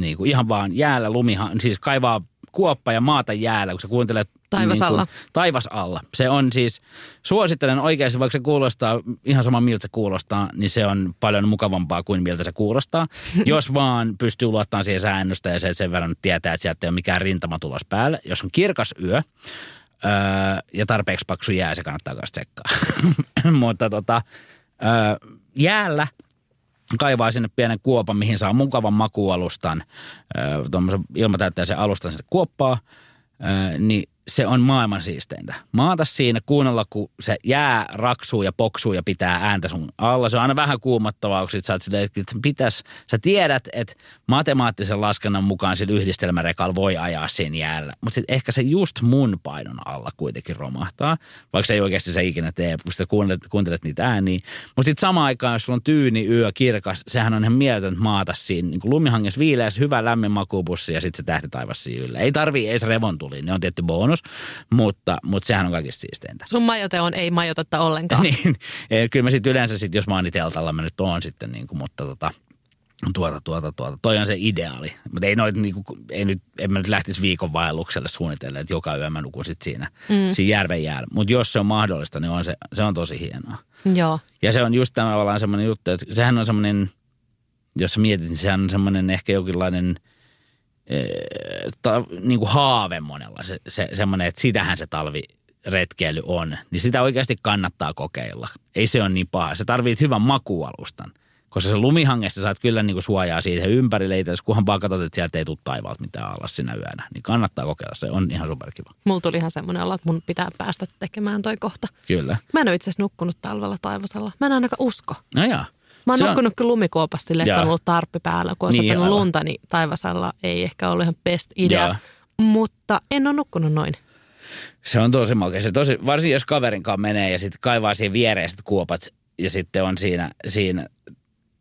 Niin kuin ihan vaan jäällä, lumihan, siis kaivaa kuoppa ja maata jäällä, kun sä kuuntelet Taivas niin kuin, alla. Taivas alla. Se on siis, suosittelen oikeasti, vaikka se kuulostaa ihan sama miltä se kuulostaa, niin se on paljon mukavampaa kuin miltä se kuulostaa. (laughs) Jos vaan pystyy luottamaan siihen säännöstä ja se, että sen verran tietää, että sieltä ei ole mikään rintama tulos päälle. Jos on kirkas yö, Öö, ja tarpeeksi paksu jää, se kannattaa myös tsekkaa. (laughs) Mutta tota, öö, jäällä kaivaa sinne pienen kuopan, mihin saa mukavan makualustan, öö, tuommoisen ilmatäyttäisen alustan sinne kuoppaa, öö, niin se on maailman siisteintä. Maata siinä, kuunnella, kun se jää raksuu ja poksuu ja pitää ääntä sun alla. Se on aina vähän kuumottavaa, kun sit sä, silleen, että pitäis, sä tiedät, että matemaattisen laskennan mukaan sillä yhdistelmärekalla voi ajaa siinä jäällä. Mutta ehkä se just mun painon alla kuitenkin romahtaa, vaikka se ei oikeasti se ikinä tee, kun sä kuuntelet, kuuntelet niitä ääniä. Mutta sitten samaan aikaan, jos sulla on tyyni, yö, kirkas, sehän on ihan mieletön maata siinä. Niin lumihangessa viileässä, hyvä lämmin makupussi ja sitten se tähti taivas siinä yllä. Ei tarvii edes revontuli, ne on tietty bonus, mutta, mutta sehän on kaikista siisteintä. Sun majote on ei majotetta ollenkaan. (laughs) niin, kyllä mä sitten yleensä sit, jos mä oon niin teltalla, mä nyt oon sitten niin kuin, mutta tota, tuota, tuota, tuota. Toi on se ideaali. Mutta ei, noit, niinku, ei nyt, en mä nyt lähtisi viikon vaellukselle suunnitella, että joka yö mä nukun sit siinä, mm. siinä järven jäällä. Mutta jos se on mahdollista, niin on se, se on tosi hienoa. Joo. Ja se on just tavallaan semmoinen juttu, että sehän on semmoinen, jos sä mietit, niin sehän on semmoinen ehkä jonkinlainen ta, niin kuin haave monella. Se, se, semmoinen, että sitähän se talvi retkeily on, niin sitä oikeasti kannattaa kokeilla. Ei se ole niin paha. Se tarvitsee hyvän makualustan – koska se lumihangessa saat kyllä niin kuin suojaa siitä ympärille itse, kunhan vaan katsot, että sieltä ei tule taivaalta mitään alas sinä yönä. Niin kannattaa kokeilla, se on ihan superkiva. Mulla tuli ihan semmoinen olo, että mun pitää päästä tekemään toi kohta. Kyllä. Mä en ole itse asiassa nukkunut talvella taivasella. Mä en ainakaan usko. No jaa. Mä oon Se on- nukkunut kyllä lumikuopasta silleen, että on ollut tarppi päällä. Kun on Niin, aivan. lunta, niin taivasalla ei ehkä ollut ihan best idea. Jaa. Mutta en ole nukkunut noin. Se on tosi makea. Se tosi, varsinkin jos kaverin kanssa menee ja sitten kaivaa siihen viereen sit kuopat ja sitten on siinä, siinä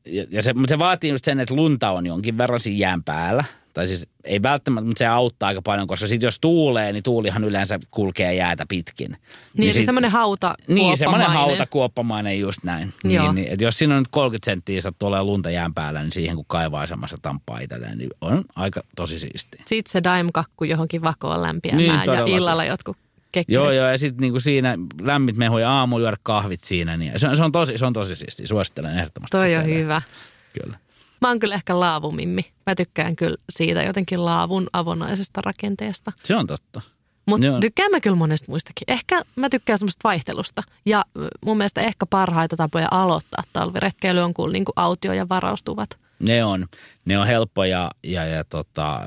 ja, ja se, mutta se vaatii just sen, että lunta on jonkin verran siinä jään päällä. Tai siis ei välttämättä, mutta se auttaa aika paljon, koska sitten jos tuulee, niin tuulihan yleensä kulkee jäätä pitkin. Niin, niin sit- semmoinen hauta Niin, semmoinen kuoppamainen. hautakuoppamainen just näin. Joo. Niin, niin, että jos siinä on nyt 30 senttiä sattuu olemaan lunta jään päällä, niin siihen kun kaivaa semmoista tamppaa itselleen, niin on aika tosi siistiä. Sitten se daimkakku johonkin vakoon lämpiämään Niin, ja illalla jotkut kekkerit. Joo, joo, ja sitten niinku siinä lämmit mehu ja aamulla juoda kahvit siinä, niin se, on- se, on tosi, se on tosi siistiä. Suosittelen ehdottomasti. Toi on hyvä. Kyllä. Mä oon kyllä ehkä laavumimmi. Mä tykkään kyllä siitä jotenkin laavun avonaisesta rakenteesta. Se on totta. Mutta tykkään mä kyllä monesta muistakin. Ehkä mä tykkään semmoista vaihtelusta. Ja mun mielestä ehkä parhaita tapoja aloittaa talviretkeily on kuin niinku autio ja varaustuvat. Ne on, ne on helppoja ja, ja tota,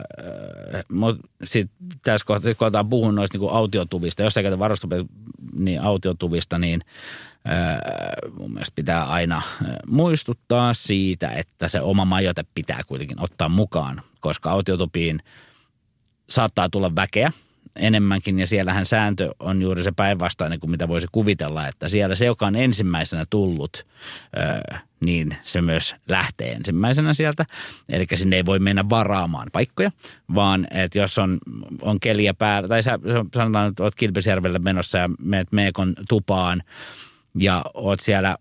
mutta sitten tässä kohtaa, kun puhua noista niinku autiotuvista, jos sä käytä varustuvia niin autiotuvista, niin mun mielestä pitää aina ää, muistuttaa siitä, että se oma majoite pitää kuitenkin ottaa mukaan, koska autiotupiin saattaa tulla väkeä enemmänkin ja siellähän sääntö on juuri se päinvastainen kuin mitä voisi kuvitella, että siellä se, joka on ensimmäisenä tullut, öö, niin se myös lähtee ensimmäisenä sieltä. Eli sinne ei voi mennä varaamaan paikkoja, vaan että jos on, on keliä päällä, tai sä, sanotaan, että olet Kilpisjärvelle menossa ja menet Meekon tupaan ja oot siellä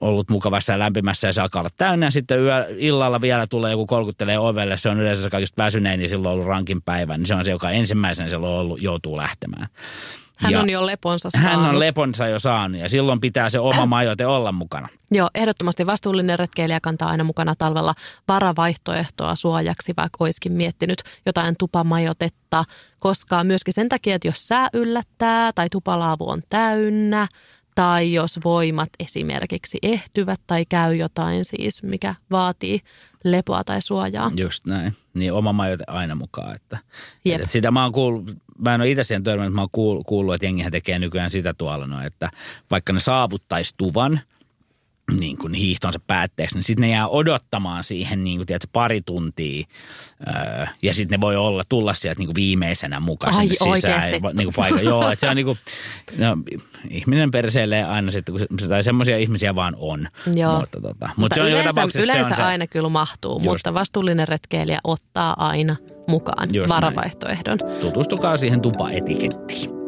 ollut mukavassa ja lämpimässä ja se alkaa olla täynnä. Sitten yö, illalla vielä tulee joku kolkuttelee ovelle. Se on yleensä se kaikista väsynein, niin silloin on ollut rankin päivä. Niin se on se, joka ensimmäisenä silloin ollut, joutuu lähtemään. Hän Ja on jo leponsa saanut. Hän on leponsa jo saanut ja silloin pitää se oma majoite olla mukana. Joo, ehdottomasti vastuullinen retkeilijä kantaa aina mukana talvella varavaihtoehtoa suojaksi, vaikka olisikin miettinyt jotain tupamajotetta, koska myöskin sen takia, että jos sää yllättää tai tupalaavu on täynnä, tai jos voimat esimerkiksi ehtyvät tai käy jotain siis, mikä vaatii lepoa tai suojaa. Just näin. Niin oma majoite aina mukaan. Että, Jep. että sitä mä oon kuullut, mä en ole itse siihen törmännyt, mä oon kuullut, kuullut, että jengihän tekee nykyään sitä tuolla, no, että vaikka ne saavuttaisi tuvan, niin kuin hiihtonsa päätteeksi, niin sitten ne jää odottamaan siihen niin kuin, tiedätkö, pari tuntia. Öö, ja sitten ne voi olla, tulla sieltä niin kuin viimeisenä mukaan Ai, sinne sisään. oikeesti? Ja, niin kuin paikka. Joo, että se on niin kuin, no, ihminen perseilee aina sitten, kun se, tai semmoisia ihmisiä vaan on. Joo. Mutta, tota, mutta, Mutta se on yleensä, tapauksessa yleensä se on se, aina kyllä mahtuu, Just. mutta vastuullinen retkeilijä ottaa aina mukaan Just näin. varavaihtoehdon. tutustukaa siihen tupaetikettiin.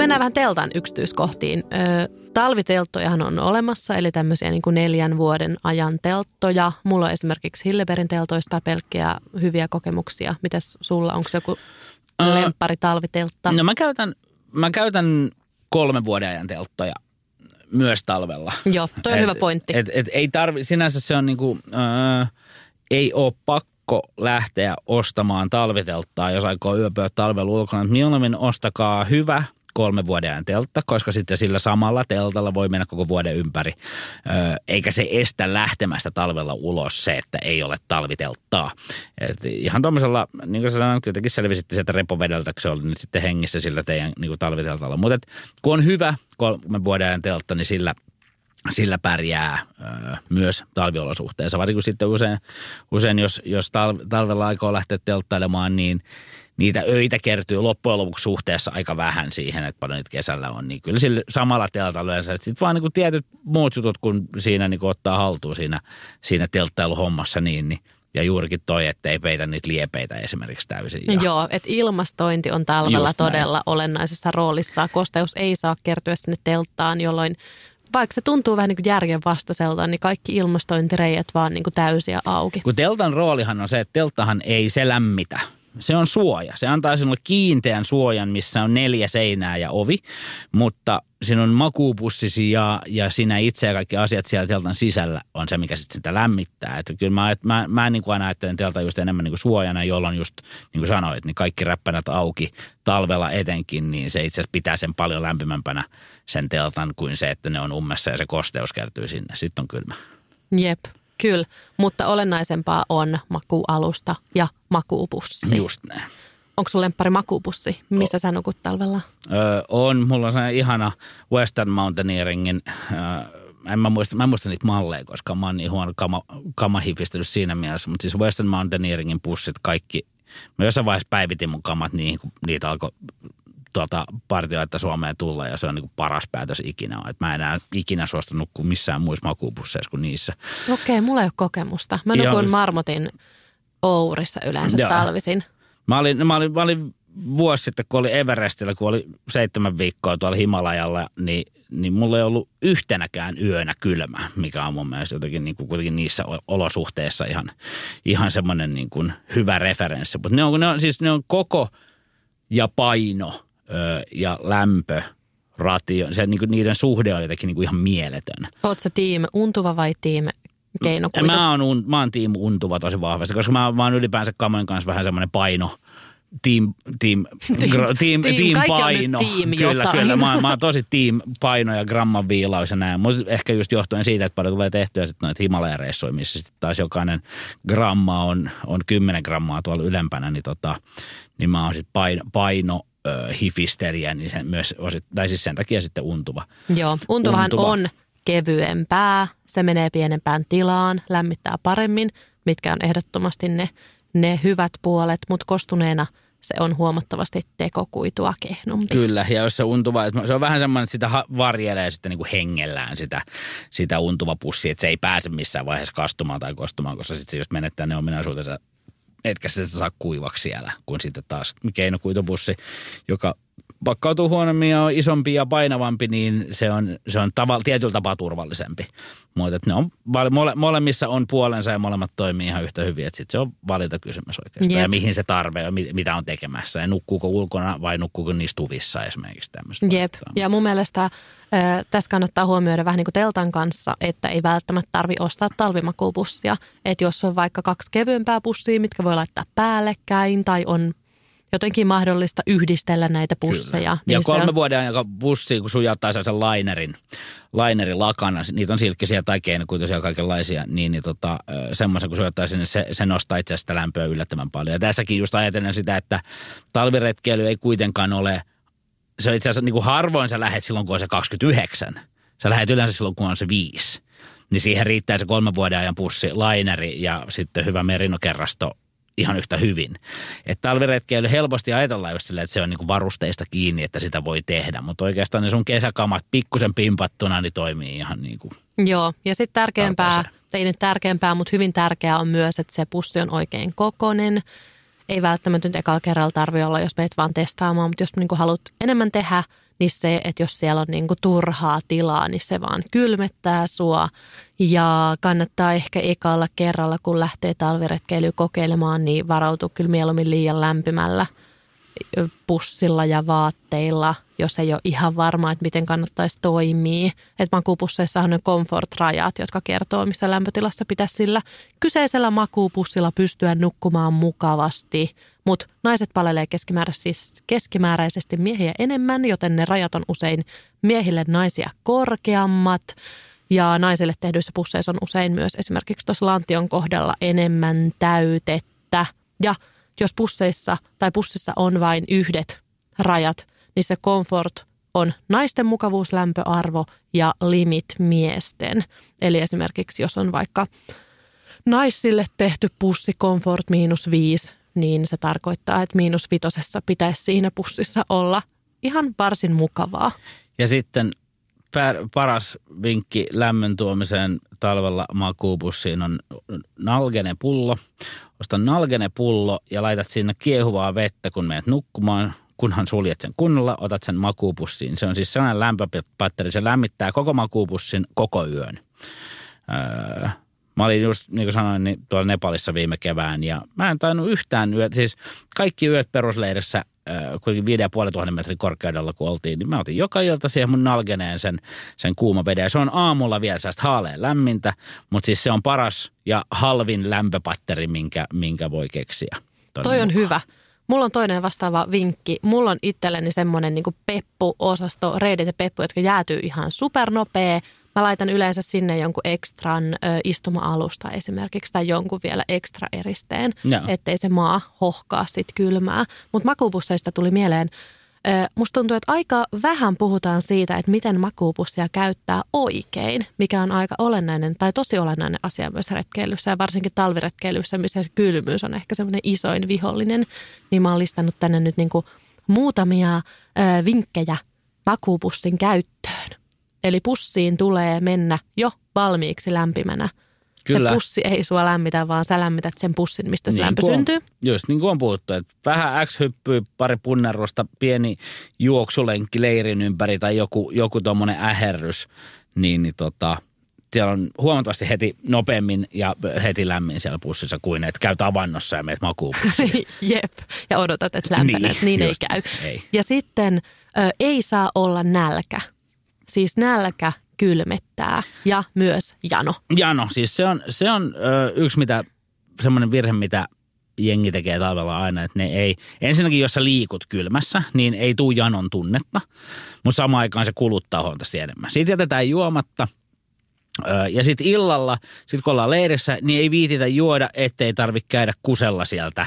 Mennään vähän teltan yksityiskohtiin. Ö, talvitelttojahan on olemassa, eli tämmöisiä niin kuin neljän vuoden ajan telttoja. Mulla on esimerkiksi Hilleberin teltoista pelkkiä hyviä kokemuksia. Mitäs sulla, onko joku Ää, lemppari talviteltta? No mä käytän, mä käytän kolmen vuoden ajan telttoja myös talvella. Joo, toi on Et- hyvä pointti. Et, et, ei tarvi, sinänsä se on niinku, ää, ei ole pakko lähteä ostamaan talvitelttaa, jos aikoo yöpyä talvella ulkona. Mieluummin ostakaa hyvä, kolme vuoden ajan teltta, koska sitten sillä samalla teltalla voi mennä koko vuoden ympäri. Eikä se estä lähtemästä talvella ulos se, että ei ole talvitelttaa. Et ihan tuommoisella, niin kuin sanoin, jotenkin selvisitte sieltä repovedeltä, kun se oli nyt sitten hengissä sillä teidän niin kuin talviteltalla. Mutta kun on hyvä kolme vuoden ajan teltta, niin sillä – sillä pärjää myös talviolosuhteissa. Varsinkin sitten usein, usein jos, jos talvella aikoo lähteä telttailemaan, niin niitä öitä kertyy loppujen lopuksi suhteessa aika vähän siihen, että paljon niitä kesällä on. Niin kyllä sillä samalla teltalla yleensä. Sitten vaan niin kuin tietyt muut jutut, kun siinä niin kuin ottaa haltuun siinä, siinä telttailuhommassa, niin, niin ja juurikin toi, että ei peitä niitä liepeitä esimerkiksi täysin. Ja... Joo, että ilmastointi on talvella todella olennaisessa roolissa. Kosteus ei saa kertyä sinne telttaan, jolloin vaikka se tuntuu vähän niin kuin järjenvastaiselta, niin kaikki ilmastointireijät vaan niin kuin täysiä auki. Kun teltan roolihan on se, että telttahan ei se lämmitä. Se on suoja. Se antaa sinulle kiinteän suojan, missä on neljä seinää ja ovi, mutta sinun makuupussisi ja, ja sinä itse ja kaikki asiat siellä teltan sisällä on se, mikä sitten sitä lämmittää. Että kyllä mä, mä, mä niin kuin aina ajattelen teltan just enemmän niin kuin suojana, jolloin just niin kuin sanoit, niin kaikki räppänät auki talvella etenkin, niin se itse asiassa pitää sen paljon lämpimämpänä sen teltan kuin se, että ne on ummessa ja se kosteus kertyy sinne. Sitten on kylmä. Jep. Kyllä, mutta olennaisempaa on makualusta ja makuupussi. Just näin. Onko sulla lemppari makuupussi? Missä sä nukut talvella? Öö, on. Mulla on sellainen ihana Western Mountaineeringin, öö, en mä muista, mä en muista niitä malleja, koska mä oon niin huono kama, kamahifistely siinä mielessä. Mutta siis Western Mountaineeringin pussit kaikki, mä jossain vaiheessa päivitin mun kamat niihin, kun niitä alkoi tuota partioita Suomeen tulla ja se on niin kuin paras päätös ikinä. Et mä en enää ikinä suostu nukkua missään muissa makuupusseissa kuin niissä. Okei, okay, mulla ei ole kokemusta. Mä nukun ja, Marmotin Ourissa yleensä ja. talvisin. Mä olin, mä, olin, mä olin vuosi sitten, kun oli Everestillä, kun oli seitsemän viikkoa tuolla Himalajalla, niin, niin mulla ei ollut yhtenäkään yönä kylmä, mikä on mun mielestä jotenkin niin kuin kuitenkin niissä olosuhteissa ihan, ihan semmoinen niin kuin hyvä referenssi. Mutta ne on, ne on, siis ne on koko ja paino ja lämpö ratio, se, niin kuin niiden suhde on jotenkin niin kuin ihan mieletön. Oletko tiim untuva vai tiim keinokuitu? Mä oon, mä oon tiim untuva tosi vahvasti, koska mä, mä oon ylipäänsä kamojen kanssa vähän semmoinen paino, team, team, (laughs) team, team, team paino. Team kyllä, jotain. kyllä. Mä, (laughs) mä oon tosi team paino ja gramman viilaus ja näin. Mutta ehkä just johtuen siitä, että paljon tulee tehtyä sitten noita Himalaya-reissuja, missä sitten taas jokainen gramma on, on 10 grammaa tuolla ylempänä, niin, tota, niin mä oon sitten paino, paino hifistelijä, niin sen myös, tai siis sen takia sitten untuva. Joo, untuvahan untuva. on kevyempää, se menee pienempään tilaan, lämmittää paremmin, mitkä on ehdottomasti ne, ne hyvät puolet, mutta kostuneena se on huomattavasti tekokuitua kehnompi. Kyllä, ja jos se untuva, se on vähän semmoinen, että sitä varjelee sitten niin kuin hengellään sitä, sitä untuva pussi, että se ei pääse missään vaiheessa kastumaan tai kostumaan, koska sitten se just menettää ne ominaisuutensa etkä sitä saa kuivaksi siellä, kun sitten taas keinokuitopussi, joka pakkautuu huonommin ja on isompi ja painavampi, niin se on, se on tava, tietyllä tapaa turvallisempi. Mutta ne on, mole, molemmissa on puolensa ja molemmat toimii ihan yhtä hyvin. Että sit se on valintakysymys oikeastaan. Jep. Ja mihin se tarve on, mitä on tekemässä. Ja nukkuuko ulkona vai nukkuuko niissä tuvissa esimerkiksi tämmöistä. Jep. Ja mun mielestä äh, tässä kannattaa huomioida vähän niin kuin teltan kanssa, että ei välttämättä tarvi ostaa talvimakuupussia. Että jos on vaikka kaksi kevyempää pussia, mitkä voi laittaa päällekkäin tai on jotenkin mahdollista yhdistellä näitä pusseja. Niin ja kolme on... vuoden ajan pussi, kun sujauttaa sen lainerin, lainerin lakana, niitä on silkkisiä tai keinokuituisia kaikenlaisia, niin, niin tota, semmoisen kun sujauttaa sinne, se, se nostaa itse asiassa lämpöä yllättävän paljon. Ja tässäkin just ajatellen sitä, että talviretkeily ei kuitenkaan ole, se on itse asiassa niin kuin harvoin sä lähet silloin, kun on se 29. Sä lähet yleensä silloin, kun on se 5 niin siihen riittää se kolmen vuoden ajan pussi, laineri ja sitten hyvä merinokerrasto ihan yhtä hyvin. Että talviretkeily helposti ajatellaan just silleen, että se on niinku varusteista kiinni, että sitä voi tehdä, mutta oikeastaan ne sun kesäkamat pikkusen pimpattuna, niin toimii ihan niin kuin Joo, ja sitten tärkeämpää, ei nyt tärkeämpää, mutta hyvin tärkeää on myös, että se pussi on oikein kokonen. Ei välttämättä nyt ekalla kerralla tarvitse olla, jos meet vaan testaamaan, mutta jos niin haluat enemmän tehdä, niin se, että jos siellä on niin kuin turhaa tilaa, niin se vaan kylmettää sua. Ja kannattaa ehkä ekalla kerralla, kun lähtee talviretkeilyä kokeilemaan, niin varautua kyllä mieluummin liian lämpimällä pussilla ja vaatteilla jos ei ole ihan varma, että miten kannattaisi toimia. Että makuupusseissahan on comfort-rajat, jotka kertoo, missä lämpötilassa pitäisi sillä kyseisellä makuupussilla pystyä nukkumaan mukavasti. Mutta naiset palelee keskimääräisesti, siis keskimääräisesti miehiä enemmän, joten ne rajat on usein miehille naisia korkeammat. Ja naisille tehdyissä pusseissa on usein myös esimerkiksi tuossa lantion kohdalla enemmän täytettä. Ja jos pusseissa tai pussissa on vain yhdet rajat, niin se comfort on naisten mukavuuslämpöarvo ja limit miesten. Eli esimerkiksi jos on vaikka naisille tehty pussi comfort miinus viisi, niin se tarkoittaa, että miinus vitosessa pitäisi siinä pussissa olla ihan varsin mukavaa. Ja sitten paras vinkki lämmön tuomiseen talvella makuupussiin on nalgene pullo. Osta nalgene pullo ja laitat sinne kiehuvaa vettä, kun menet nukkumaan. Kunhan suljet sen kunnolla, otat sen makuupussiin. Se on siis sellainen lämpöpatteri, se lämmittää koko makuupussin koko yön. Öö, Mä olin just, niin kuin sanoin, niin tuolla Nepalissa viime kevään ja mä en tainnut yhtään yöt, siis kaikki yöt perusleirissä äh, kuitenkin 5500 metrin korkeudella kun oltiin, niin mä otin joka ilta siihen mun nalgeneen sen, sen kuuma veden. Ja se on aamulla vielä sellaista haaleen lämmintä, mutta siis se on paras ja halvin lämpöpatteri, minkä, minkä voi keksiä. Toi on mukaan. hyvä. Mulla on toinen vastaava vinkki. Mulla on itselleni semmoinen niin peppu-osasto, reidit ja peppu, jotka jäätyy ihan supernopea – Mä laitan yleensä sinne jonkun ekstran ö, istuma-alusta esimerkiksi tai jonkun vielä ekstra eristeen, Joo. ettei se maa hohkaa sit kylmää. Mutta makuupusseista tuli mieleen, ö, musta tuntuu, että aika vähän puhutaan siitä, että miten makuupussia käyttää oikein, mikä on aika olennainen tai tosi olennainen asia myös retkeilyssä ja varsinkin talviretkeilyssä, missä kylmyys on ehkä semmoinen isoin vihollinen. Niin mä oon listannut tänne nyt niinku muutamia ö, vinkkejä makuupussin käyttöön. Eli pussiin tulee mennä jo valmiiksi lämpimänä. Kyllä. Se pussi ei sua lämmitä, vaan sä lämmität sen pussin, mistä se niin lämpö on, syntyy. Just niin kuin on puhuttu, että vähän X-hyppyy, pari punnerusta, pieni juoksulenkki leirin ympäri tai joku, joku tuommoinen äherrys, niin, niin tota, siellä on huomattavasti heti nopeammin ja heti lämmin siellä pussissa kuin että käyt avannossa ja meet makuupussiin. (laughs) Jep, ja odotat, että lämpenet. Niin, niin ei käy. Ei. Ja sitten ö, ei saa olla nälkä siis nälkä kylmettää ja myös jano. Jano, siis se on, se on ö, yksi mitä, semmoinen virhe, mitä jengi tekee talvella aina, että ne ei, ensinnäkin jos sä liikut kylmässä, niin ei tuu janon tunnetta, mutta samaan aikaan se kuluttaa huomattavasti enemmän. Siitä jätetään juomatta – ja sitten illalla, sit kun ollaan leirissä, niin ei viititä juoda, ettei tarvitse käydä kusella sieltä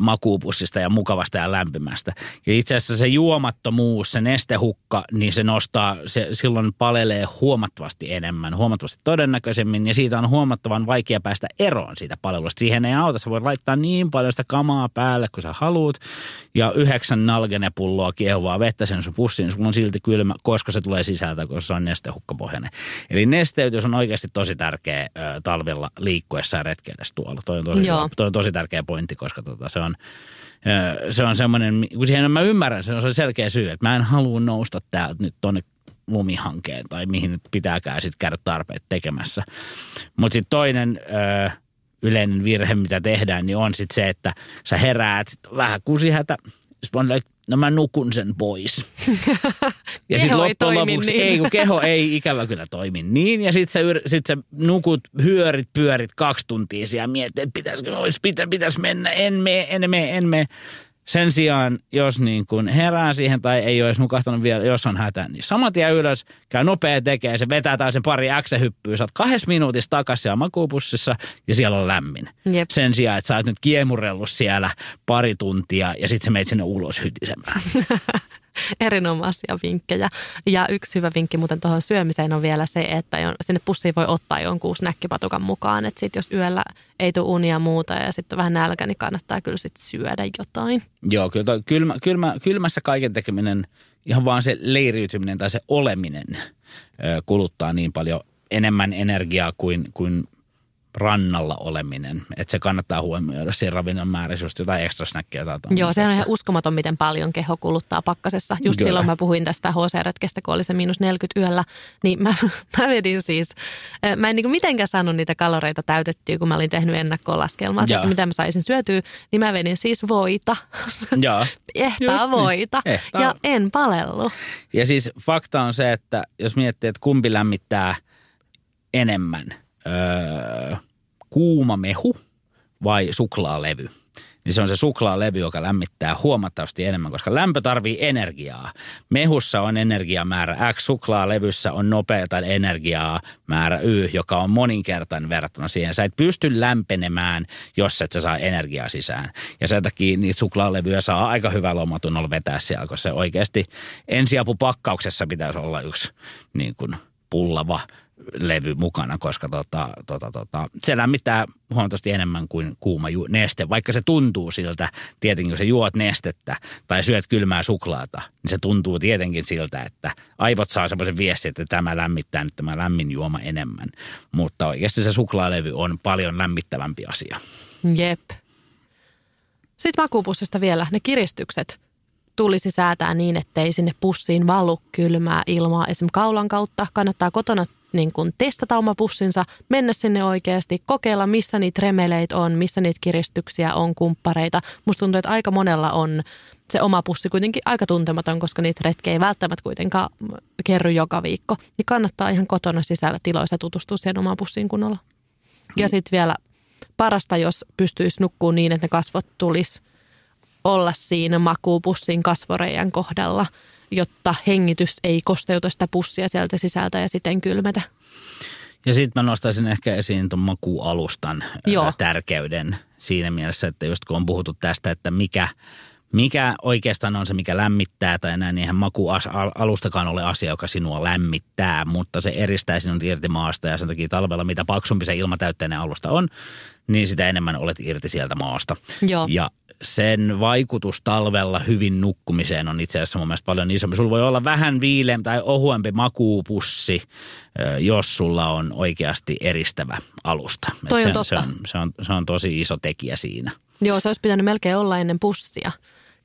makuupussista ja mukavasta ja lämpimästä. Ja itse asiassa se juomattomuus, se nestehukka, niin se nostaa, se silloin palelee huomattavasti enemmän, huomattavasti todennäköisemmin. Ja siitä on huomattavan vaikea päästä eroon siitä palvelusta. Siihen ei auta, sä voit laittaa niin paljon sitä kamaa päälle, kun sä haluut. Ja yhdeksän nalgenepulloa kiehuvaa vettä sen sun pussiin, sulla on silti kylmä, koska se tulee sisältä, koska se on nestehukkapohjainen. Eli nesteytys on oikeasti tosi tärkeä ö, talvella liikkuessa ja retkeillessä tuolla. Toi on tosi, toi on tosi tärkeä pointti, koska tota, se on, ö, se on semmoinen, kun siihen mä ymmärrän, se on se selkeä syy, että mä en halua nousta täältä nyt tonne lumihankeen tai mihin nyt pitääkään sitten käydä tarpeet tekemässä. Mutta sitten toinen ö, yleinen virhe, mitä tehdään, niin on sitten se, että sä heräät vähän kusihätä, sitten no mä nukun sen pois. (laughs) ja sitten loppujen lopuksi, niin. ei kun keho ei ikävä kyllä toimi niin. Ja sitten sä, sit sä nukut, hyörit, pyörit kaksi tuntia siellä mietit, että pitäisikö, olisi, pitä, pitäisi mennä, en mene, en mene, en mene. Sen sijaan, jos niin kuin herää siihen tai ei ole edes nukahtanut vielä, jos on hätä, niin saman tien ylös, käy nopea tekee, se vetää taas sen pari X-hyppyä, sä oot kahdessa minuutissa takaisin siellä makuupussissa ja siellä on lämmin. Jep. Sen sijaan, että sä oot nyt kiemurellut siellä pari tuntia ja sitten sä meet sinne ulos hytisemään. (laughs) (laughs) erinomaisia vinkkejä. Ja yksi hyvä vinkki muuten tuohon syömiseen on vielä se, että sinne pussiin voi ottaa jonkun snäkkipatukan mukaan. Että sitten jos yöllä ei tule unia muuta ja sitten vähän nälkä, niin kannattaa kyllä sitten syödä jotain. Joo, kyllä toi, kylmä, kylmä, kylmässä kaiken tekeminen, ihan vaan se leiriytyminen tai se oleminen kuluttaa niin paljon enemmän energiaa kuin, kuin rannalla oleminen. Että se kannattaa huomioida siinä ravinnon määrässä, just jotain ekstra snackia. Tai Joo, se on ihan uskomaton, miten paljon keho kuluttaa pakkasessa. Just Kyllä. silloin mä puhuin tästä HC-retkestä, kun oli se miinus 40 yöllä, niin mä, (laughs) mä vedin siis, mä en niin mitenkään saanut niitä kaloreita täytettyä, kun mä olin tehnyt ennakkolaskelmaa, että mitä mä saisin syötyä, niin mä vedin siis voita. (laughs) Joo. Ehtaa niin. voita. Niin. Ehtaa. Ja en palellu. Ja siis fakta on se, että jos miettii, että kumpi lämmittää enemmän – öö, kuuma mehu vai suklaalevy. Niin se on se suklaalevy, joka lämmittää huomattavasti enemmän, koska lämpö tarvii energiaa. Mehussa on energiamäärä X, suklaalevyssä on nopeata energiaa määrä Y, joka on moninkertainen verrattuna siihen. Sä et pysty lämpenemään, jos et sä saa energiaa sisään. Ja sen takia niitä suklaalevyjä saa aika hyvä lomatunnolla vetää siellä, koska se oikeasti ensiapupakkauksessa pitäisi olla yksi niin kuin pullava levy mukana, koska tota, tota, tota, se lämmittää huomattavasti enemmän kuin kuuma ju- neste. Vaikka se tuntuu siltä, tietenkin kun sä juot nestettä tai syöt kylmää suklaata, niin se tuntuu tietenkin siltä, että aivot saa semmoisen viestin, että tämä lämmittää nyt tämä lämmin juoma enemmän. Mutta oikeasti se suklaalevy on paljon lämmittävämpi asia. Jep. Sitten makuupussista vielä ne kiristykset tulisi säätää niin, ettei sinne pussiin valu kylmää ilmaa esim. kaulan kautta. Kannattaa kotona niin kuin testata oma pussinsa, mennä sinne oikeasti, kokeilla missä niitä remeleitä on, missä niitä kiristyksiä on, kumppareita. Musta tuntuu, että aika monella on se oma pussi kuitenkin aika tuntematon, koska niitä retkejä ei välttämättä kuitenkaan kerry joka viikko. Niin kannattaa ihan kotona sisällä tiloissa tutustua siihen omaan pussiin kunnolla. Ja sitten vielä parasta, jos pystyisi nukkumaan niin, että ne kasvot tulisi olla siinä makuupussin kasvoreijän kohdalla – jotta hengitys ei kosteuta sitä pussia sieltä sisältä ja siten kylmetä. Ja sitten mä nostaisin ehkä esiin tuon makualustan Joo. tärkeyden siinä mielessä, että just kun on puhuttu tästä, että mikä, mikä oikeastaan on se, mikä lämmittää tai näin, niin eihän makualustakaan ole asia, joka sinua lämmittää, mutta se eristää sinut irti maasta ja sen takia talvella, mitä paksumpi se ilmatäytteinen alusta on, niin sitä enemmän olet irti sieltä maasta. Joo. Ja sen vaikutus talvella hyvin nukkumiseen on itse asiassa mun mielestä paljon isompi. Sulla voi olla vähän viileämpi tai ohuempi makuupussi, jos sulla on oikeasti eristävä alusta. Toi on sen, totta. Se, on, se, on, se on tosi iso tekijä siinä. Joo, se olisi pitänyt melkein olla ennen pussia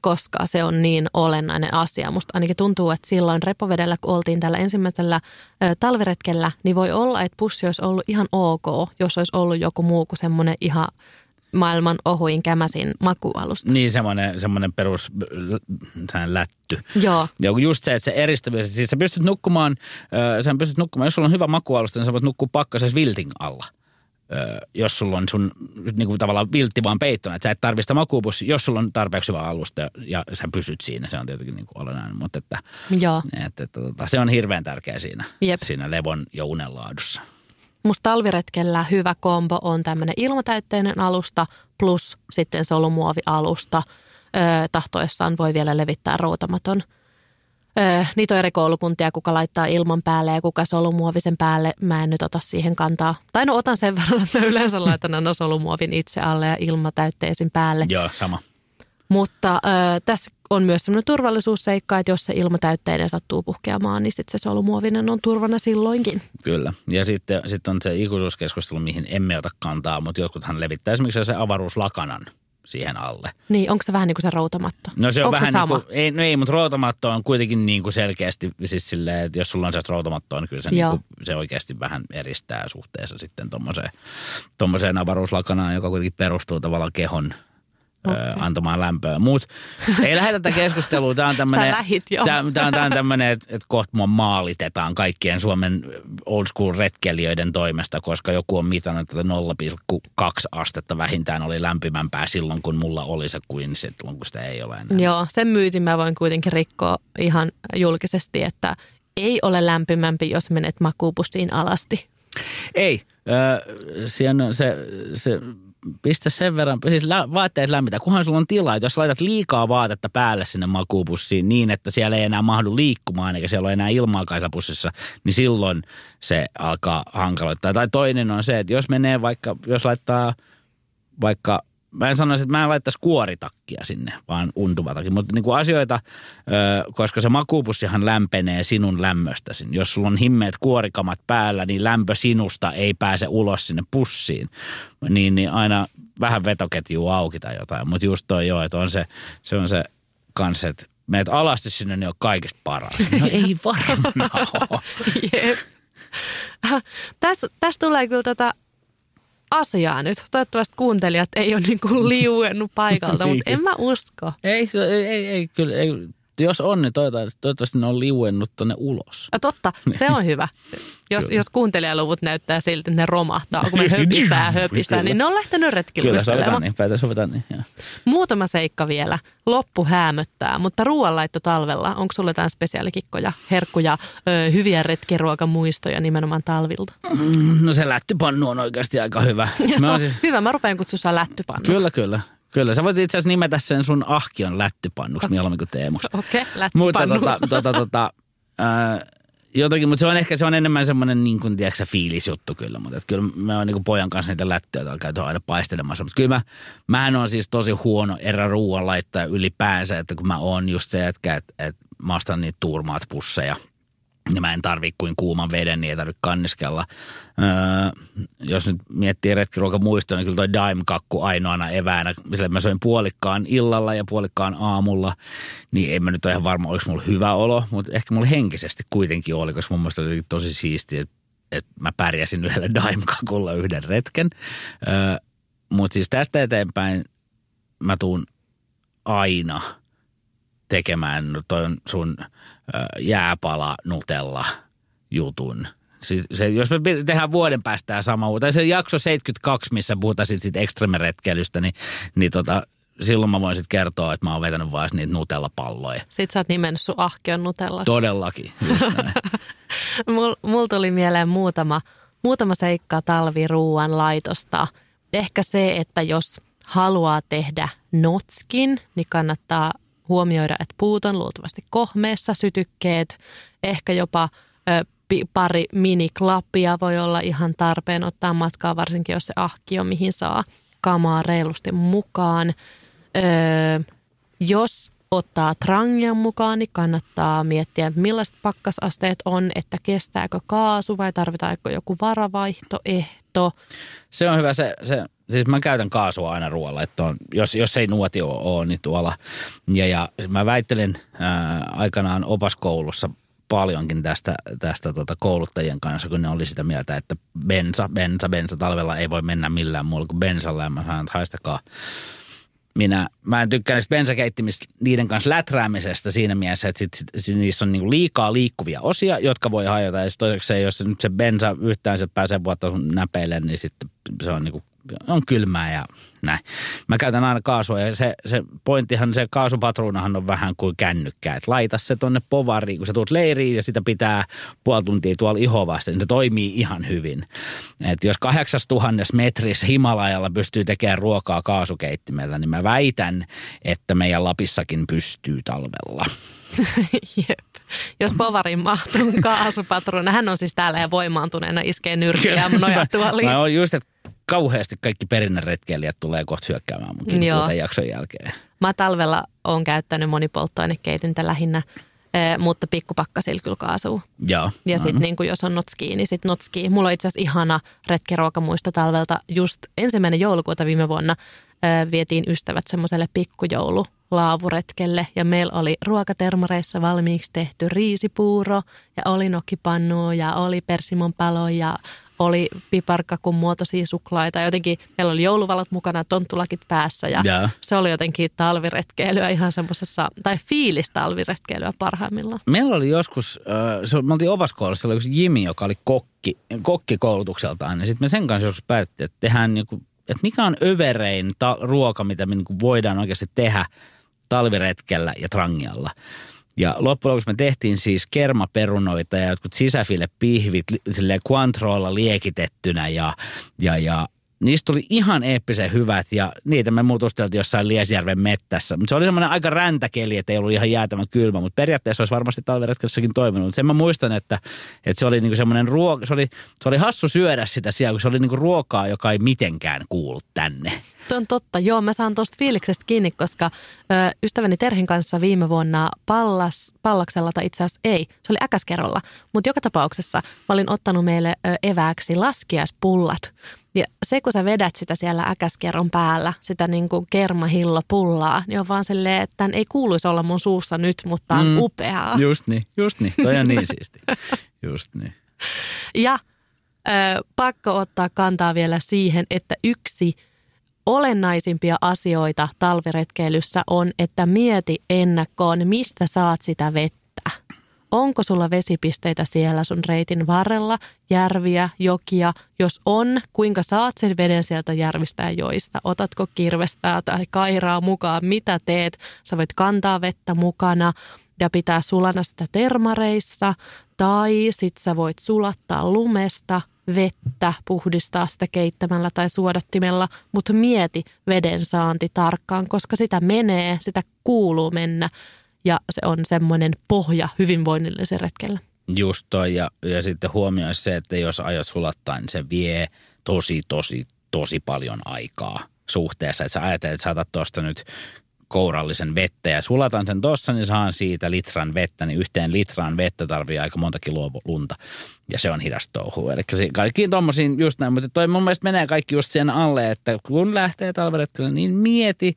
koska se on niin olennainen asia. Musta ainakin tuntuu, että silloin repovedellä, kun oltiin tällä ensimmäisellä ö, talviretkellä, niin voi olla, että pussi olisi ollut ihan ok, jos olisi ollut joku muu kuin semmoinen ihan maailman ohuin kämäsin makualusta. Niin, semmoinen, semmoinen perus lätty. Joo. Ja just se, että se eristävyys, siis sä pystyt nukkumaan, sä pystyt nukkumaan, jos sulla on hyvä makualusta, niin sä voit nukkua pakkasessa viltin alla. Jos sulla on sun niin kuin tavallaan viltti vaan peittona, että sä et tarvista makuupussi, jos sulla on tarpeeksi hyvä alusta ja, ja sä pysyt siinä, se on tietenkin niin kuin olennainen, mutta että, Joo. että, että, tota, se on hirveän tärkeä siinä, Jep. siinä levon ja unenlaadussa. Musta talviretkellä hyvä kombo on tämmöinen ilmatäytteinen alusta plus sitten solumuovialusta. Öö, tahtoessaan voi vielä levittää routamaton. Öö, niitä on eri koulukuntia, kuka laittaa ilman päälle ja kuka solumuovisen päälle. Mä en nyt ota siihen kantaa. Tai no otan sen (laughs) verran, että yleensä laitan aina solumuovin itse alle ja ilmatäytteisin päälle. Joo, sama. Mutta öö, tässä on myös sellainen turvallisuusseikka, että jos se ilmatäytteinen sattuu puhkeamaan, niin sitten se solumuovinen on turvana silloinkin. Kyllä. Ja sitten, sitten on se ikuisuuskeskustelu, mihin emme ota kantaa, mutta jotkuthan levittää esimerkiksi se avaruuslakanan siihen alle. Niin, onko se vähän niin kuin se routamatto? No se on onko vähän se sama? Niin kuin, ei, no ei, mutta routamatto on kuitenkin niin kuin selkeästi siis silleen, että jos sulla on se routamatto, niin kyllä se, niin kuin, se oikeasti vähän eristää suhteessa sitten tommoseen avaruuslakanaan, joka kuitenkin perustuu tavallaan kehon okay. antamaan lämpöä. Mut ei lähdetä tätä keskustelua. Tämä on (laughs) tämmöinen. Tämä, on, on tämmöinen, että, että kohta mua maalitetaan kaikkien Suomen old school retkelijöiden toimesta, koska joku on mitannut, että 0,2 astetta vähintään oli lämpimämpää silloin, kun mulla oli se kuin silloin, kun sitä ei ole enää. Joo, sen myytin mä voin kuitenkin rikkoa ihan julkisesti, että ei ole lämpimämpi, jos menet makuupussiin alasti. Ei, äh, se, se pistä sen verran, siis lä- vaatteet lämmitä, kunhan sulla on tilaa, että jos laitat liikaa vaatetta päälle sinne makuupussiin niin, että siellä ei enää mahdu liikkumaan eikä siellä ole enää ilmaa pussissa, niin silloin se alkaa hankaloittaa. Tai toinen on se, että jos menee vaikka, jos laittaa vaikka mä en sanoisi, että mä en laittaisi kuoritakkia sinne, vaan untuvatakin. Mutta niin kuin asioita, koska se makuupussihan lämpenee sinun lämmöstäsi. Jos sulla on himmeet kuorikamat päällä, niin lämpö sinusta ei pääse ulos sinne pussiin. Niin, niin aina vähän vetoketju auki tai jotain. Mutta just toi joo, että on se, se on se kanssa, että meet alasti sinne, niin on kaikista paras. (laughs) No ei varmaan (laughs) ole. Tässä täs tulee kyllä tota asiaa nyt. Toivottavasti kuuntelijat ei ole niin kuin liuennut paikalta, (laughs) mutta en mä usko. Ei, ei, ei, ei kyllä. Ei, jos on, niin toivottavasti ne on liuennut tuonne ulos. Ja totta, se on hyvä. Jos, jos kuuntelijaluvut näyttää siltä, että ne romahtaa, kun me höpistää höpistää, niin ne on lähtenyt retkille. Kyllä, sovitaan niin, päätä sovitaan niin. Ja. Muutama seikka vielä. Loppu häämöttää, mutta ruoanlaitto talvella. Onko sulle jotain spesiaalikikkoja, herkkuja, ö, hyviä retkiruokamuistoja nimenomaan talvilta? Mm, no se lättypannu on oikeasti aika hyvä. Ja se on siis... hyvä, mä rupean kutsua lättypannuksi. Kyllä, kyllä. Kyllä, sä voit itse asiassa nimetä sen sun ahkion lättypannuksi mieluummin kuin Teemuksi. (laughs) Okei, okay, lättypannu. Mutta tota, tota, tota, äh, jotenkin, mutta se on ehkä se on enemmän semmoinen niin kuin, tiedätkö, fiilisjuttu kyllä. Mutta kyllä me on niin kuin pojan kanssa niitä lättyjä käyty aina paistelemassa. Mutta kyllä mä, mähän on siis tosi huono erä ruoan laittaa ylipäänsä, että kun mä oon just se jätkä, että, että mä ostan niitä turmaat pusseja – niin mä en tarvi kuin kuuman veden, niin ei tarvitse kanniskella. Öö, jos nyt miettii retkiruokamuistoa, niin kyllä toi daim-kakku ainoana eväänä, sillä mä söin puolikkaan illalla ja puolikkaan aamulla, niin en mä nyt ole ihan varma, oliko mulla hyvä olo, mutta ehkä mulla henkisesti kuitenkin oli, koska mun mielestä oli tosi siistiä, että, että mä pärjäsin yhdellä (laughs) daim-kakulla yhden retken. Öö, mutta siis tästä eteenpäin mä tuun aina tekemään toi sun – jääpala Nutella jutun. Siis se, jos me tehdään vuoden päästä tämä sama, tai se jakso 72, missä puhutaan sitten sit ekstremeretkeilystä, niin, niin tota, silloin mä voin sitten kertoa, että mä oon vetänyt vaan niitä Nutella-palloja. Sitten sä oot nimennyt sun ahkion Nutella. Todellakin, (laughs) Mulla mul tuli mieleen muutama, muutama seikka talviruuan laitosta. Ehkä se, että jos haluaa tehdä notskin, niin kannattaa huomioida, että puut on luultavasti kohmeessa, sytykkeet, ehkä jopa ö, pari miniklappia voi olla ihan tarpeen ottaa matkaa, varsinkin jos se ahki on, mihin saa kamaa reilusti mukaan. Ö, jos ottaa trangian mukaan, niin kannattaa miettiä, millaiset pakkasasteet on, että kestääkö kaasu vai tarvitaanko joku varavaihtoehto. Se on hyvä, se, se siis mä käytän kaasua aina ruoalla, että on, jos, jos ei nuotio ole, niin tuolla. Ja, ja mä väittelen ää, aikanaan opaskoulussa paljonkin tästä, tästä tota kouluttajien kanssa, kun ne oli sitä mieltä, että bensa, bensa, bensa talvella ei voi mennä millään muulla kuin bensalla. Ja mä sanon, että haistakaa minä, mä en tykkää niistä bensakeittimistä niiden kanssa läträämisestä siinä mielessä, että sit, sit, niissä on niinku liikaa liikkuvia osia, jotka voi hajota. Ja toiseksi, jos nyt se bensa yhtään se pääsee vuotta sun näpeille, niin sitten se on niinku on kylmää ja näin. Mä käytän aina kaasua ja se, se pointtihan, se kaasupatruunahan on vähän kuin kännykkä. Että laita se tonne povariin, kun sä tulet leiriin ja sitä pitää puoli tuntia tuolla ihovasta, niin se toimii ihan hyvin. Et jos 8000 metrissä Himalajalla pystyy tekemään ruokaa kaasukeittimellä, niin mä väitän, että meidän Lapissakin pystyy talvella. (laughs) Jep. Jos Povarin mahtuu kaasupatruuna, hän on siis täällä ja voimaantuneena iskee nyrkiä ja nojatuoliin. No just, että kauheasti kaikki perinneretkeilijät tulee kohta hyökkäämään munkin Joo. jakson jälkeen. Mä talvella oon käyttänyt monipolttoainekeitintä lähinnä, eh, mutta pikkupakkasil kyllä kaasuu. Joo. Ja sitten mm-hmm. niin jos on notski, niin sitten notski. Mulla on itse asiassa ihana retkiruokamuista talvelta. Just ensimmäinen joulukuuta viime vuonna eh, vietiin ystävät semmoiselle pikkujoulu laavuretkelle ja meillä oli ruokatermareissa valmiiksi tehty riisipuuro ja oli nokkipannu ja oli persimon palo ja oli piparkakun muotoisia suklaita. Jotenkin meillä oli jouluvalot mukana, tonttulakit päässä ja yeah. se oli jotenkin talviretkeilyä ihan semmoisessa, tai fiilis talviretkeilyä parhaimmillaan. Meillä oli joskus, äh, me oltiin Ovaskoulussa, oli yksi Jimi, joka oli kokki, kokkikoulutukseltaan. Ja sitten me sen kanssa joskus päätettiin, että tehdään niinku, että mikä on överein ta- ruoka, mitä me niinku voidaan oikeasti tehdä talviretkellä ja trangialla. Ja loppujen lopuksi me tehtiin siis kermaperunoita ja jotkut sisäfilepihvit silleen Quantrolla liekitettynä ja, ja, ja niistä tuli ihan eeppisen hyvät ja niitä me mutusteltiin jossain Liesjärven mettässä. Mutta se oli semmoinen aika räntäkeli, että ei ollut ihan jäätävän kylmä, mutta periaatteessa olisi varmasti talviretkessäkin toiminut. Sen mä muistan, että, että se oli niinku semmoinen ruoka, se oli, se oli hassu syödä sitä siellä, kun se oli niinku ruokaa, joka ei mitenkään kuulu tänne. Tuo on totta. Joo, mä saan tuosta fiiliksestä kiinni, koska ö, ystäväni Terhin kanssa viime vuonna Pallas, Pallaksella, tai itse asiassa ei, se oli äkäskerolla. Mutta joka tapauksessa mä olin ottanut meille ö, evääksi laskiaispullat. Ja se, kun sä vedät sitä siellä äkäskerron päällä, sitä niin kuin kermahillopullaa, niin on vaan silleen, että tämän ei kuuluisi olla mun suussa nyt, mutta on mm. upeaa. Just niin, just niin. Toi on niin siisti. Just niin. (laughs) Ja ö, pakko ottaa kantaa vielä siihen, että yksi olennaisimpia asioita talviretkeilyssä on, että mieti ennakkoon, mistä saat sitä vettä. Onko sulla vesipisteitä siellä sun reitin varrella, järviä, jokia? Jos on, kuinka saat sen veden sieltä järvistä ja joista? Otatko kirvestää tai kairaa mukaan? Mitä teet? Sä voit kantaa vettä mukana ja pitää sulana sitä termareissa. Tai sit sä voit sulattaa lumesta vettä, puhdistaa sitä keittämällä tai suodattimella, mutta mieti veden saanti tarkkaan, koska sitä menee, sitä kuuluu mennä ja se on semmoinen pohja hyvinvoinnillisen retkellä. Just toi ja, ja sitten huomioi se, että jos aiot sulattaa, niin se vie tosi, tosi, tosi paljon aikaa suhteessa. Että sä ajattelet, että saatat tuosta nyt kourallisen vettä ja sulatan sen tossa, niin saan siitä litran vettä, niin yhteen litraan vettä tarvii aika monta kiloa lunta. Ja se on hidas touhu. Eli kaikki tommosiin just näin, mutta toi mun mielestä menee kaikki just sen alle, että kun lähtee talveretkelle, niin mieti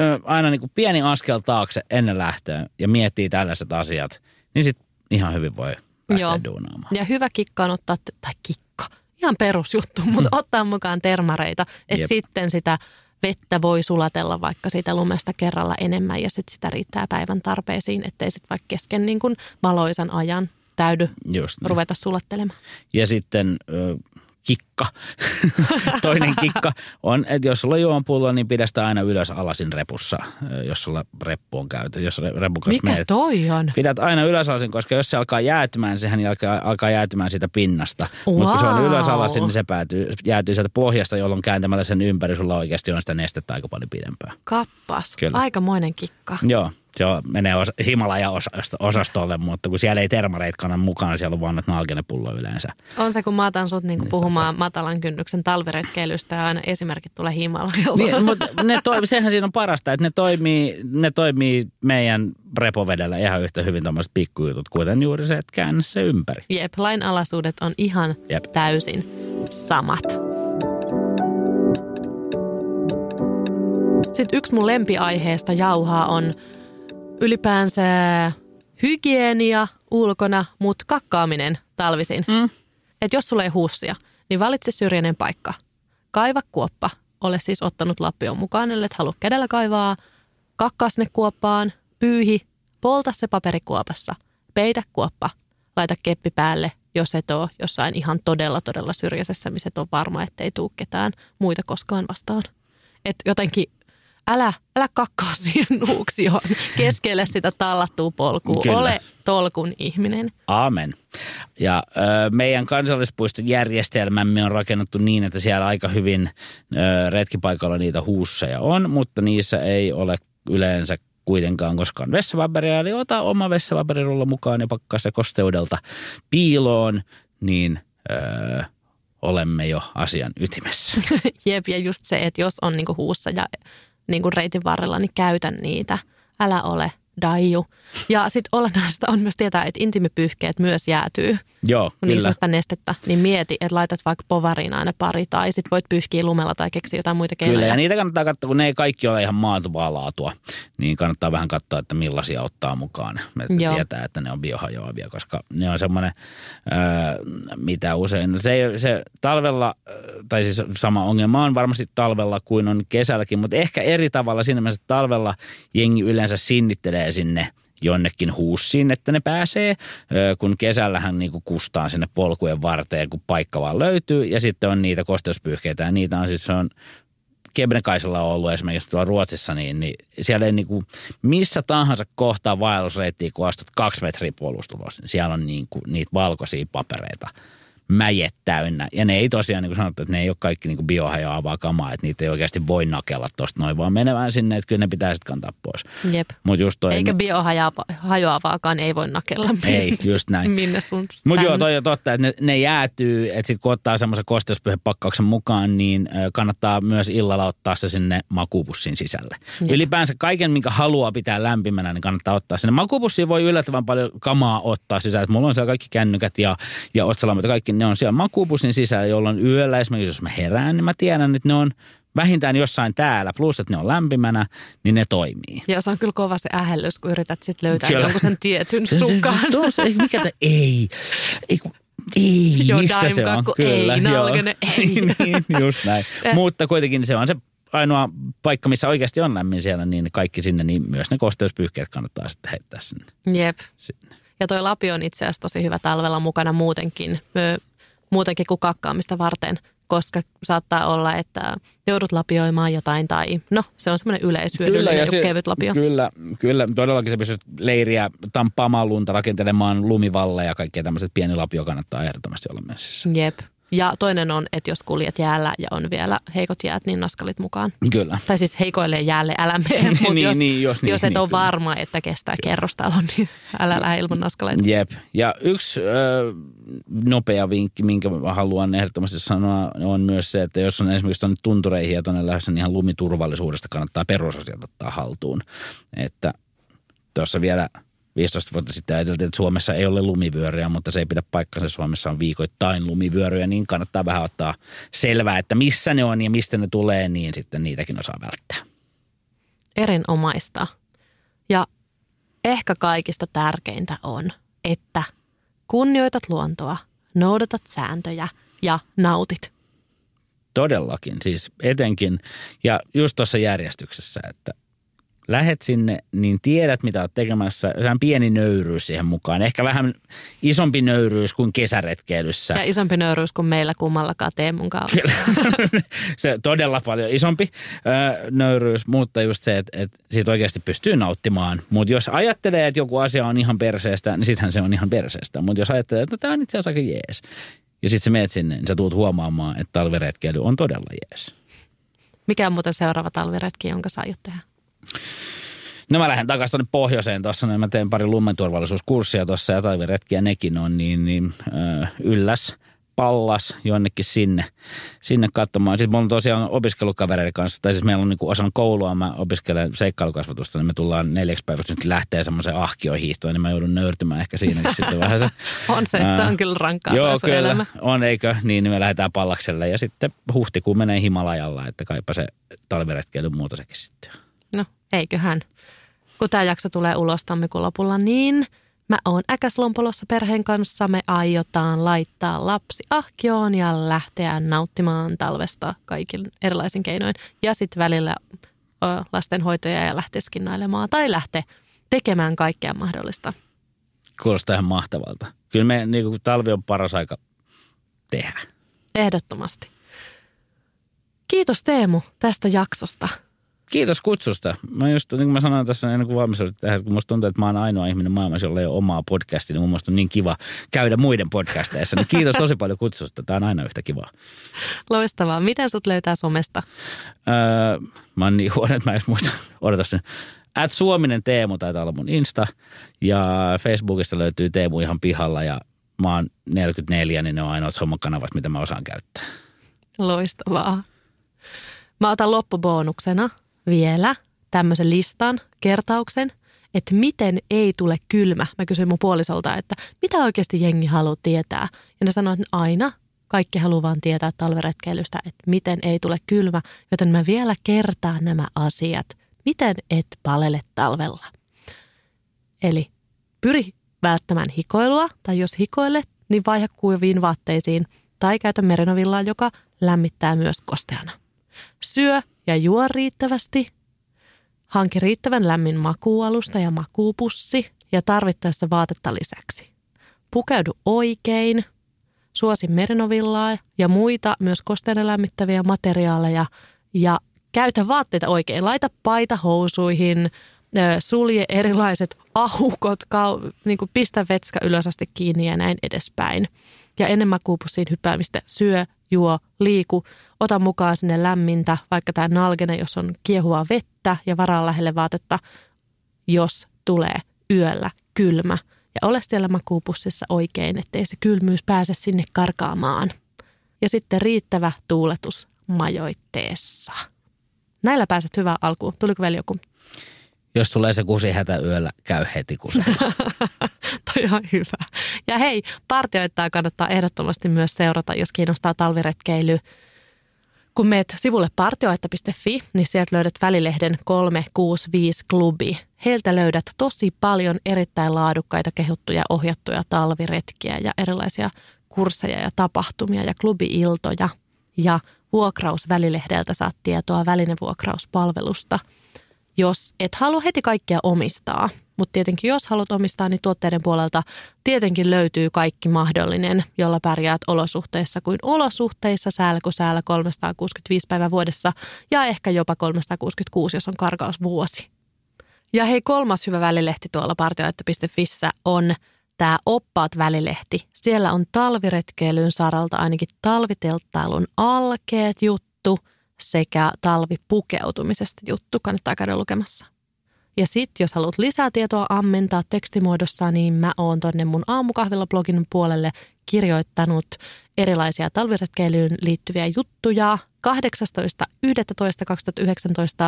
ö, aina niin kuin pieni askel taakse ennen lähtöä ja miettii tällaiset asiat, niin sitten ihan hyvin voi lähteä Joo. duunaamaan. Ja hyvä kikka on ottaa, tai kikka, ihan perusjuttu, mutta mm. ottaa mukaan termareita, että sitten sitä vettä voi sulatella vaikka siitä lumesta kerralla enemmän ja sitten sitä riittää päivän tarpeisiin, ettei sitten vaikka kesken niin kuin valoisan ajan täydy Just niin. ruveta sulattelemaan. Ja sitten kikka. (laughs) Toinen kikka on, että jos sulla on juompullo, niin pidä sitä aina ylös alasin repussa, jos sulla reppu on käyty. Jos reppu Mikä meet, toi on? Pidät aina ylös alasin, koska jos se alkaa jäätymään, sehän alkaa, alkaa jäätymään siitä pinnasta. Wow. Mutta kun se on ylös alasin, niin se päätyy, jäätyy sieltä pohjasta, jolloin kääntämällä sen ympäri sulla oikeasti on sitä nestettä aika paljon pidempää. Kappas. Kyllä. Aikamoinen kikka. Joo se on, menee os, Himalaja-osastolle, mutta kun siellä ei termareit kannan mukaan, siellä on vaan nalkenepullo yleensä. On se, kun mä otan sut niinku puhumaan matalan kynnyksen talviretkeilystä ja aina esimerkit tulee Himalajalla. Niin, mutta ne toi, sehän siinä on parasta, että ne toimii, ne toimii meidän repovedellä ihan yhtä hyvin tuommoiset pikkujutut, kuten juuri se, että käännä se ympäri. Jep, lainalaisuudet on ihan Jep. täysin samat. Sitten yksi mun lempiaiheesta jauhaa on ylipäänsä hygienia ulkona, mutta kakkaaminen talvisin. Mm. Että jos sulla ei huussia, niin valitse syrjäinen paikka. Kaiva kuoppa. Ole siis ottanut lappion mukaan, ellei halua kädellä kaivaa. Kakkaa sinne kuoppaan, pyyhi, polta se paperikuopassa. Peitä kuoppa. Laita keppi päälle, jos et ole jossain ihan todella todella syrjäisessä, missä et ole varma, ettei tuu ketään muita koskaan vastaan. Et jotenkin älä, älä kakkaa (laughs) siihen nuuksioon keskelle sitä tallattua polkua. Kyllä. Ole tolkun ihminen. Amen. Ja ö, meidän kansallispuiston järjestelmämme on rakennettu niin, että siellä aika hyvin ö, retkipaikalla niitä huusseja on, mutta niissä ei ole yleensä kuitenkaan koskaan vessavaperia. Eli ota oma vessavaperirulla mukaan ja pakkaa se kosteudelta piiloon, niin ö, olemme jo asian ytimessä. (laughs) Jep, ja just se, että jos on niinku huussa ja niin kuin reitin varrella, niin käytä niitä. Älä ole daiju. Ja sitten olennaista on myös tietää, että intimipyyhkeet myös jäätyy. Joo, on sitä nestettä, niin mieti, että laitat vaikka povariin aina pari tai sitten voit pyyhkiä lumella tai keksiä jotain muita keinoja. Kyllä, ja niitä kannattaa katsoa, kun ne ei kaikki ole ihan maatuvaa laatua, niin kannattaa vähän katsoa, että millaisia ottaa mukaan. Että Joo. tietää, että ne on biohajoavia, koska ne on semmoinen, mitä usein, se, se talvella, tai siis sama ongelma on varmasti talvella kuin on kesälläkin, mutta ehkä eri tavalla siinä mielessä, että talvella jengi yleensä sinnittelee sinne – jonnekin huussiin, että ne pääsee, kun kesällähän niin kustaa sinne polkujen varteen, kun paikka vaan löytyy. Ja sitten on niitä kosteuspyyhkeitä ja niitä on siis se on Kebnekaisella on ollut esimerkiksi tuolla Ruotsissa, niin, niin siellä ei niin kuin missä tahansa kohtaa vaellusreittiä, kun astut kaksi metriä puolustulos, niin siellä on niin kuin niitä valkoisia papereita mäjet täynnä. Ja ne ei tosiaan, niin kuin sanottu, että ne ei ole kaikki niin biohajoavaa kamaa, että niitä ei oikeasti voi nakella tuosta noin, vaan menevään sinne, että kyllä ne pitää sitten kantaa pois. Jep. Mut just toi, Eikä biohajoavaakaan ei voi nakella Ei, just näin. minne sun Mutta joo, toi on totta, että ne, ne jäätyy, että sitten kun ottaa semmoisen kosteuspyhepakkauksen mukaan, niin kannattaa myös illalla ottaa se sinne makupussin sisälle. Jep. Ylipäänsä kaiken, minkä haluaa pitää lämpimänä, niin kannattaa ottaa sinne. Makupussiin voi yllättävän paljon kamaa ottaa sisään. Et mulla on siellä kaikki kännykät ja, ja otsalamat ja kaikki, ne on siellä makupussin sisällä, jolloin yöllä esimerkiksi, jos mä herään, niin mä tiedän, että ne on vähintään jossain täällä, plus että ne on lämpimänä, niin ne toimii. Ja se on kyllä kova se ähellys, kun yrität sit löytää Kyllä. jonkun sen tietyn (laughs) sukan. Tuossa, ei, mikä te, ei, ei, ei, Joo, missä se on? daimkakku, ei, joo. nalkene, (laughs) ei. niin, niin, just näin. (laughs) Eh. Mutta kuitenkin se on se ainoa paikka, missä oikeasti on lämmin siellä, niin kaikki sinne, niin myös ne kosteuspyyhkeet kannattaa sitten heittää sinne. Jep. sinne. Ja toi lapi on itse asiassa tosi hyvä talvella mukana muutenkin, ö, muutenkin kuin kakkaamista varten, koska saattaa olla, että joudut lapioimaan jotain tai no se on semmoinen yleishyödyllinen ja se, kevyt lapio. Kyllä, kyllä, todellakin se pystyt leiriä tamppaamaan lunta, rakentelemaan lumivalleja ja kaikkea tämmöiset pieni lapio kannattaa ehdottomasti olla messissä. Jep. Ja toinen on, että jos kuljet jäällä ja on vielä heikot jäät, niin naskalit mukaan. Kyllä. Tai siis heikoille jäälle älä mene, mutta (laughs) Niin, jos, niin, jos niin, jos et niin, ole kyllä. varma, että kestää kerrostalon, niin älä lähde ilman naskaleita. Jep. Ja yksi ö, nopea vinkki, minkä haluan ehdottomasti sanoa, on myös se, että jos on esimerkiksi tuonne tuntureihin ja tuonne lähdössä, niin ihan lumiturvallisuudesta kannattaa perusasiat ottaa haltuun. Että tuossa vielä 15 vuotta sitten ajateltiin, että Suomessa ei ole lumivyöryjä, mutta se ei pidä paikkansa. Suomessa on viikoittain lumivyöryjä, niin kannattaa vähän ottaa selvää, että missä ne on ja mistä ne tulee, niin sitten niitäkin osaa välttää. Erinomaista. Ja ehkä kaikista tärkeintä on, että kunnioitat luontoa, noudatat sääntöjä ja nautit. Todellakin, siis etenkin. Ja just tuossa järjestyksessä, että lähet sinne, niin tiedät mitä olet tekemässä. Vähän pieni nöyryys siihen mukaan. Ehkä vähän isompi nöyryys kuin kesäretkeilyssä. Ja isompi nöyryys kuin meillä kummallakaan Teemun kanssa. (laughs) se todella paljon isompi ö, nöyryys, mutta just se, että, että siitä oikeasti pystyy nauttimaan. Mutta jos ajattelee, että joku asia on ihan perseestä, niin sittenhän se on ihan perseestä. Mutta jos ajattelee, että no, tämä on itse asiassa aika jees, ja sitten sä menet sinne, niin sä tulet huomaamaan, että talviretkeily on todella jees. Mikä on muuten seuraava talviretki, jonka sä aiot tehdä? No mä lähden takaisin tuonne pohjoiseen tuossa, niin mä teen pari lummenturvallisuuskurssia tuossa ja talviretkiä nekin on, niin, niin ö, ylläs pallas jonnekin sinne, sinne katsomaan. Sitten mulla on tosiaan opiskelukavereiden kanssa, tai siis meillä on niinku osan koulua, mä opiskelen seikkailukasvatusta, niin me tullaan neljäksi päiväksi nyt lähtee semmoiseen ahkiohiihtoon, niin mä joudun nöyrtymään ehkä siinäkin (laughs) sitten vähän se. On se, se Ää, on kyllä rankkaa Joo, kyllä, elämä. on eikö, niin me lähdetään pallakselle ja sitten huhtikuu menee Himalajalla, että kaipa se talviretkeily muuta sekin sitten. Eiköhän. Kun tämä jakso tulee ulos tammikuun lopulla, niin mä oon Äkäslompolossa perheen kanssa. Me aiotaan laittaa lapsi ahkioon ja lähteä nauttimaan talvesta kaikin erilaisin keinoin. Ja sitten välillä ö, lastenhoitoja ja lähteä skinnailemaan tai lähteä tekemään kaikkea mahdollista. Kuulostaa ihan mahtavalta. Kyllä me niin kuin, talvi on paras aika tehdä. Ehdottomasti. Kiitos Teemu tästä jaksosta. Kiitos kutsusta. Mä just, niin kuin mä sanoin tässä ennen kuin valmistelut tähän, kun musta tuntuu, että mä oon ainoa ihminen maailmassa, jolla ei ole omaa podcastia, niin mun mielestä on niin kiva käydä muiden podcasteissa. Niin kiitos tosi paljon kutsusta. Tämä on aina yhtä kivaa. Loistavaa. Miten sut löytää somesta? Öö, mä oon niin huono, että mä en muista. Odotas nyt. At Suominen Teemu taitaa olla mun Insta. Ja Facebookista löytyy Teemu ihan pihalla ja mä oon 44, niin ne on ainoat sommakanavat, mitä mä osaan käyttää. Loistavaa. Mä otan loppubonuksena vielä tämmöisen listan, kertauksen, että miten ei tule kylmä. Mä kysyin mun puolisolta, että mitä oikeasti jengi haluaa tietää. Ja ne sanoivat, että aina kaikki haluaa vaan tietää talveretkeilystä, että miten ei tule kylmä. Joten mä vielä kertaan nämä asiat. Miten et palele talvella? Eli pyri välttämään hikoilua, tai jos hikoilet, niin vaiha kuiviin vaatteisiin, tai käytä merinovillaa, joka lämmittää myös kosteana. Syö ja juo riittävästi. Hanki riittävän lämmin makuualusta ja makuupussi ja tarvittaessa vaatetta lisäksi. Pukeudu oikein, suosi merinovillaa ja muita myös kosteana lämmittäviä materiaaleja ja käytä vaatteita oikein. Laita paita housuihin, sulje erilaiset ahukot, kau, niin kuin pistä vetskä ylös asti kiinni ja näin edespäin. ja ennen makuupussiin hyppäämistä syö, juo, liiku, ota mukaan sinne lämmintä, vaikka tämä nalgene, jos on kiehuvaa vettä ja varaa lähelle vaatetta, jos tulee yöllä kylmä. Ja ole siellä makuupussissa oikein, ettei se kylmyys pääse sinne karkaamaan. Ja sitten riittävä tuuletus majoitteessa. Näillä pääset hyvään alkuun. Tuliko vielä joku? Jos tulee se kusihätä yöllä, käy heti kusella. (laughs) On hyvä. Ja hei, partioittaa kannattaa ehdottomasti myös seurata, jos kiinnostaa talviretkeily. Kun meet sivulle partioitta.fi, niin sieltä löydät välilehden 365 klubi. Heiltä löydät tosi paljon erittäin laadukkaita, kehuttuja, ohjattuja talviretkiä ja erilaisia kursseja ja tapahtumia ja klubiiltoja. Ja vuokrausvälilehdeltä saat tietoa välinevuokrauspalvelusta – jos et halua heti kaikkea omistaa. Mutta tietenkin jos haluat omistaa, niin tuotteiden puolelta tietenkin löytyy kaikki mahdollinen, jolla pärjäät olosuhteissa kuin olosuhteissa, säällä kuin säällä 365 päivää vuodessa ja ehkä jopa 366, jos on karkausvuosi. Ja hei, kolmas hyvä välilehti tuolla partioita.fissä on tämä Oppaat välilehti. Siellä on talviretkeilyn saralta ainakin talvitelttailun alkeet juttu – sekä talvipukeutumisesta juttu. Kannattaa käydä lukemassa. Ja sitten, jos haluat lisää tietoa ammentaa tekstimuodossa, niin mä oon tonne mun aamukahvilla-blogin puolelle kirjoittanut erilaisia talviretkeilyyn liittyviä juttuja. 18.11.2019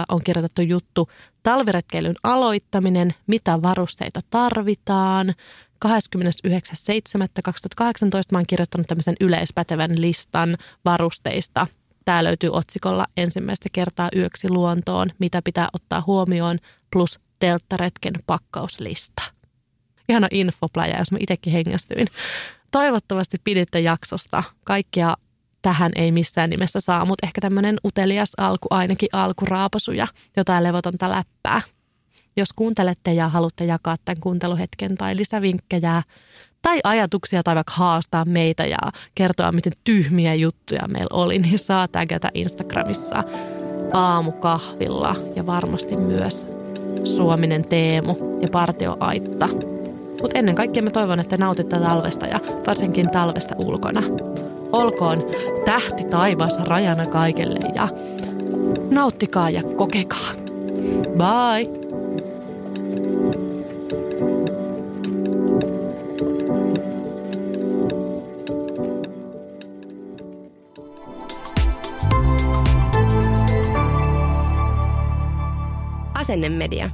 on kirjoitettu juttu talviretkeilyn aloittaminen, mitä varusteita tarvitaan. 29.7.2018 mä oon kirjoittanut tämmöisen yleispätevän listan varusteista, Tämä löytyy otsikolla ensimmäistä kertaa yöksi luontoon, mitä pitää ottaa huomioon, plus telttaretken pakkauslista. Ihana infopläjä, jos mä itsekin hengästyin. Toivottavasti piditte jaksosta. Kaikkia tähän ei missään nimessä saa, mutta ehkä tämmöinen utelias alku, ainakin alkuraapasuja, jotain levotonta läppää. Jos kuuntelette ja haluatte jakaa tämän kuunteluhetken tai lisävinkkejä tai ajatuksia tai vaikka haastaa meitä ja kertoa, miten tyhmiä juttuja meillä oli, niin saa tägätä Instagramissa aamukahvilla ja varmasti myös Suominen Teemu ja Partio Aitta. Mutta ennen kaikkea mä toivon, että nautitte talvesta ja varsinkin talvesta ulkona. Olkoon tähti taivas rajana kaikelle ja nauttikaa ja kokekaa. Bye! Asennemedia.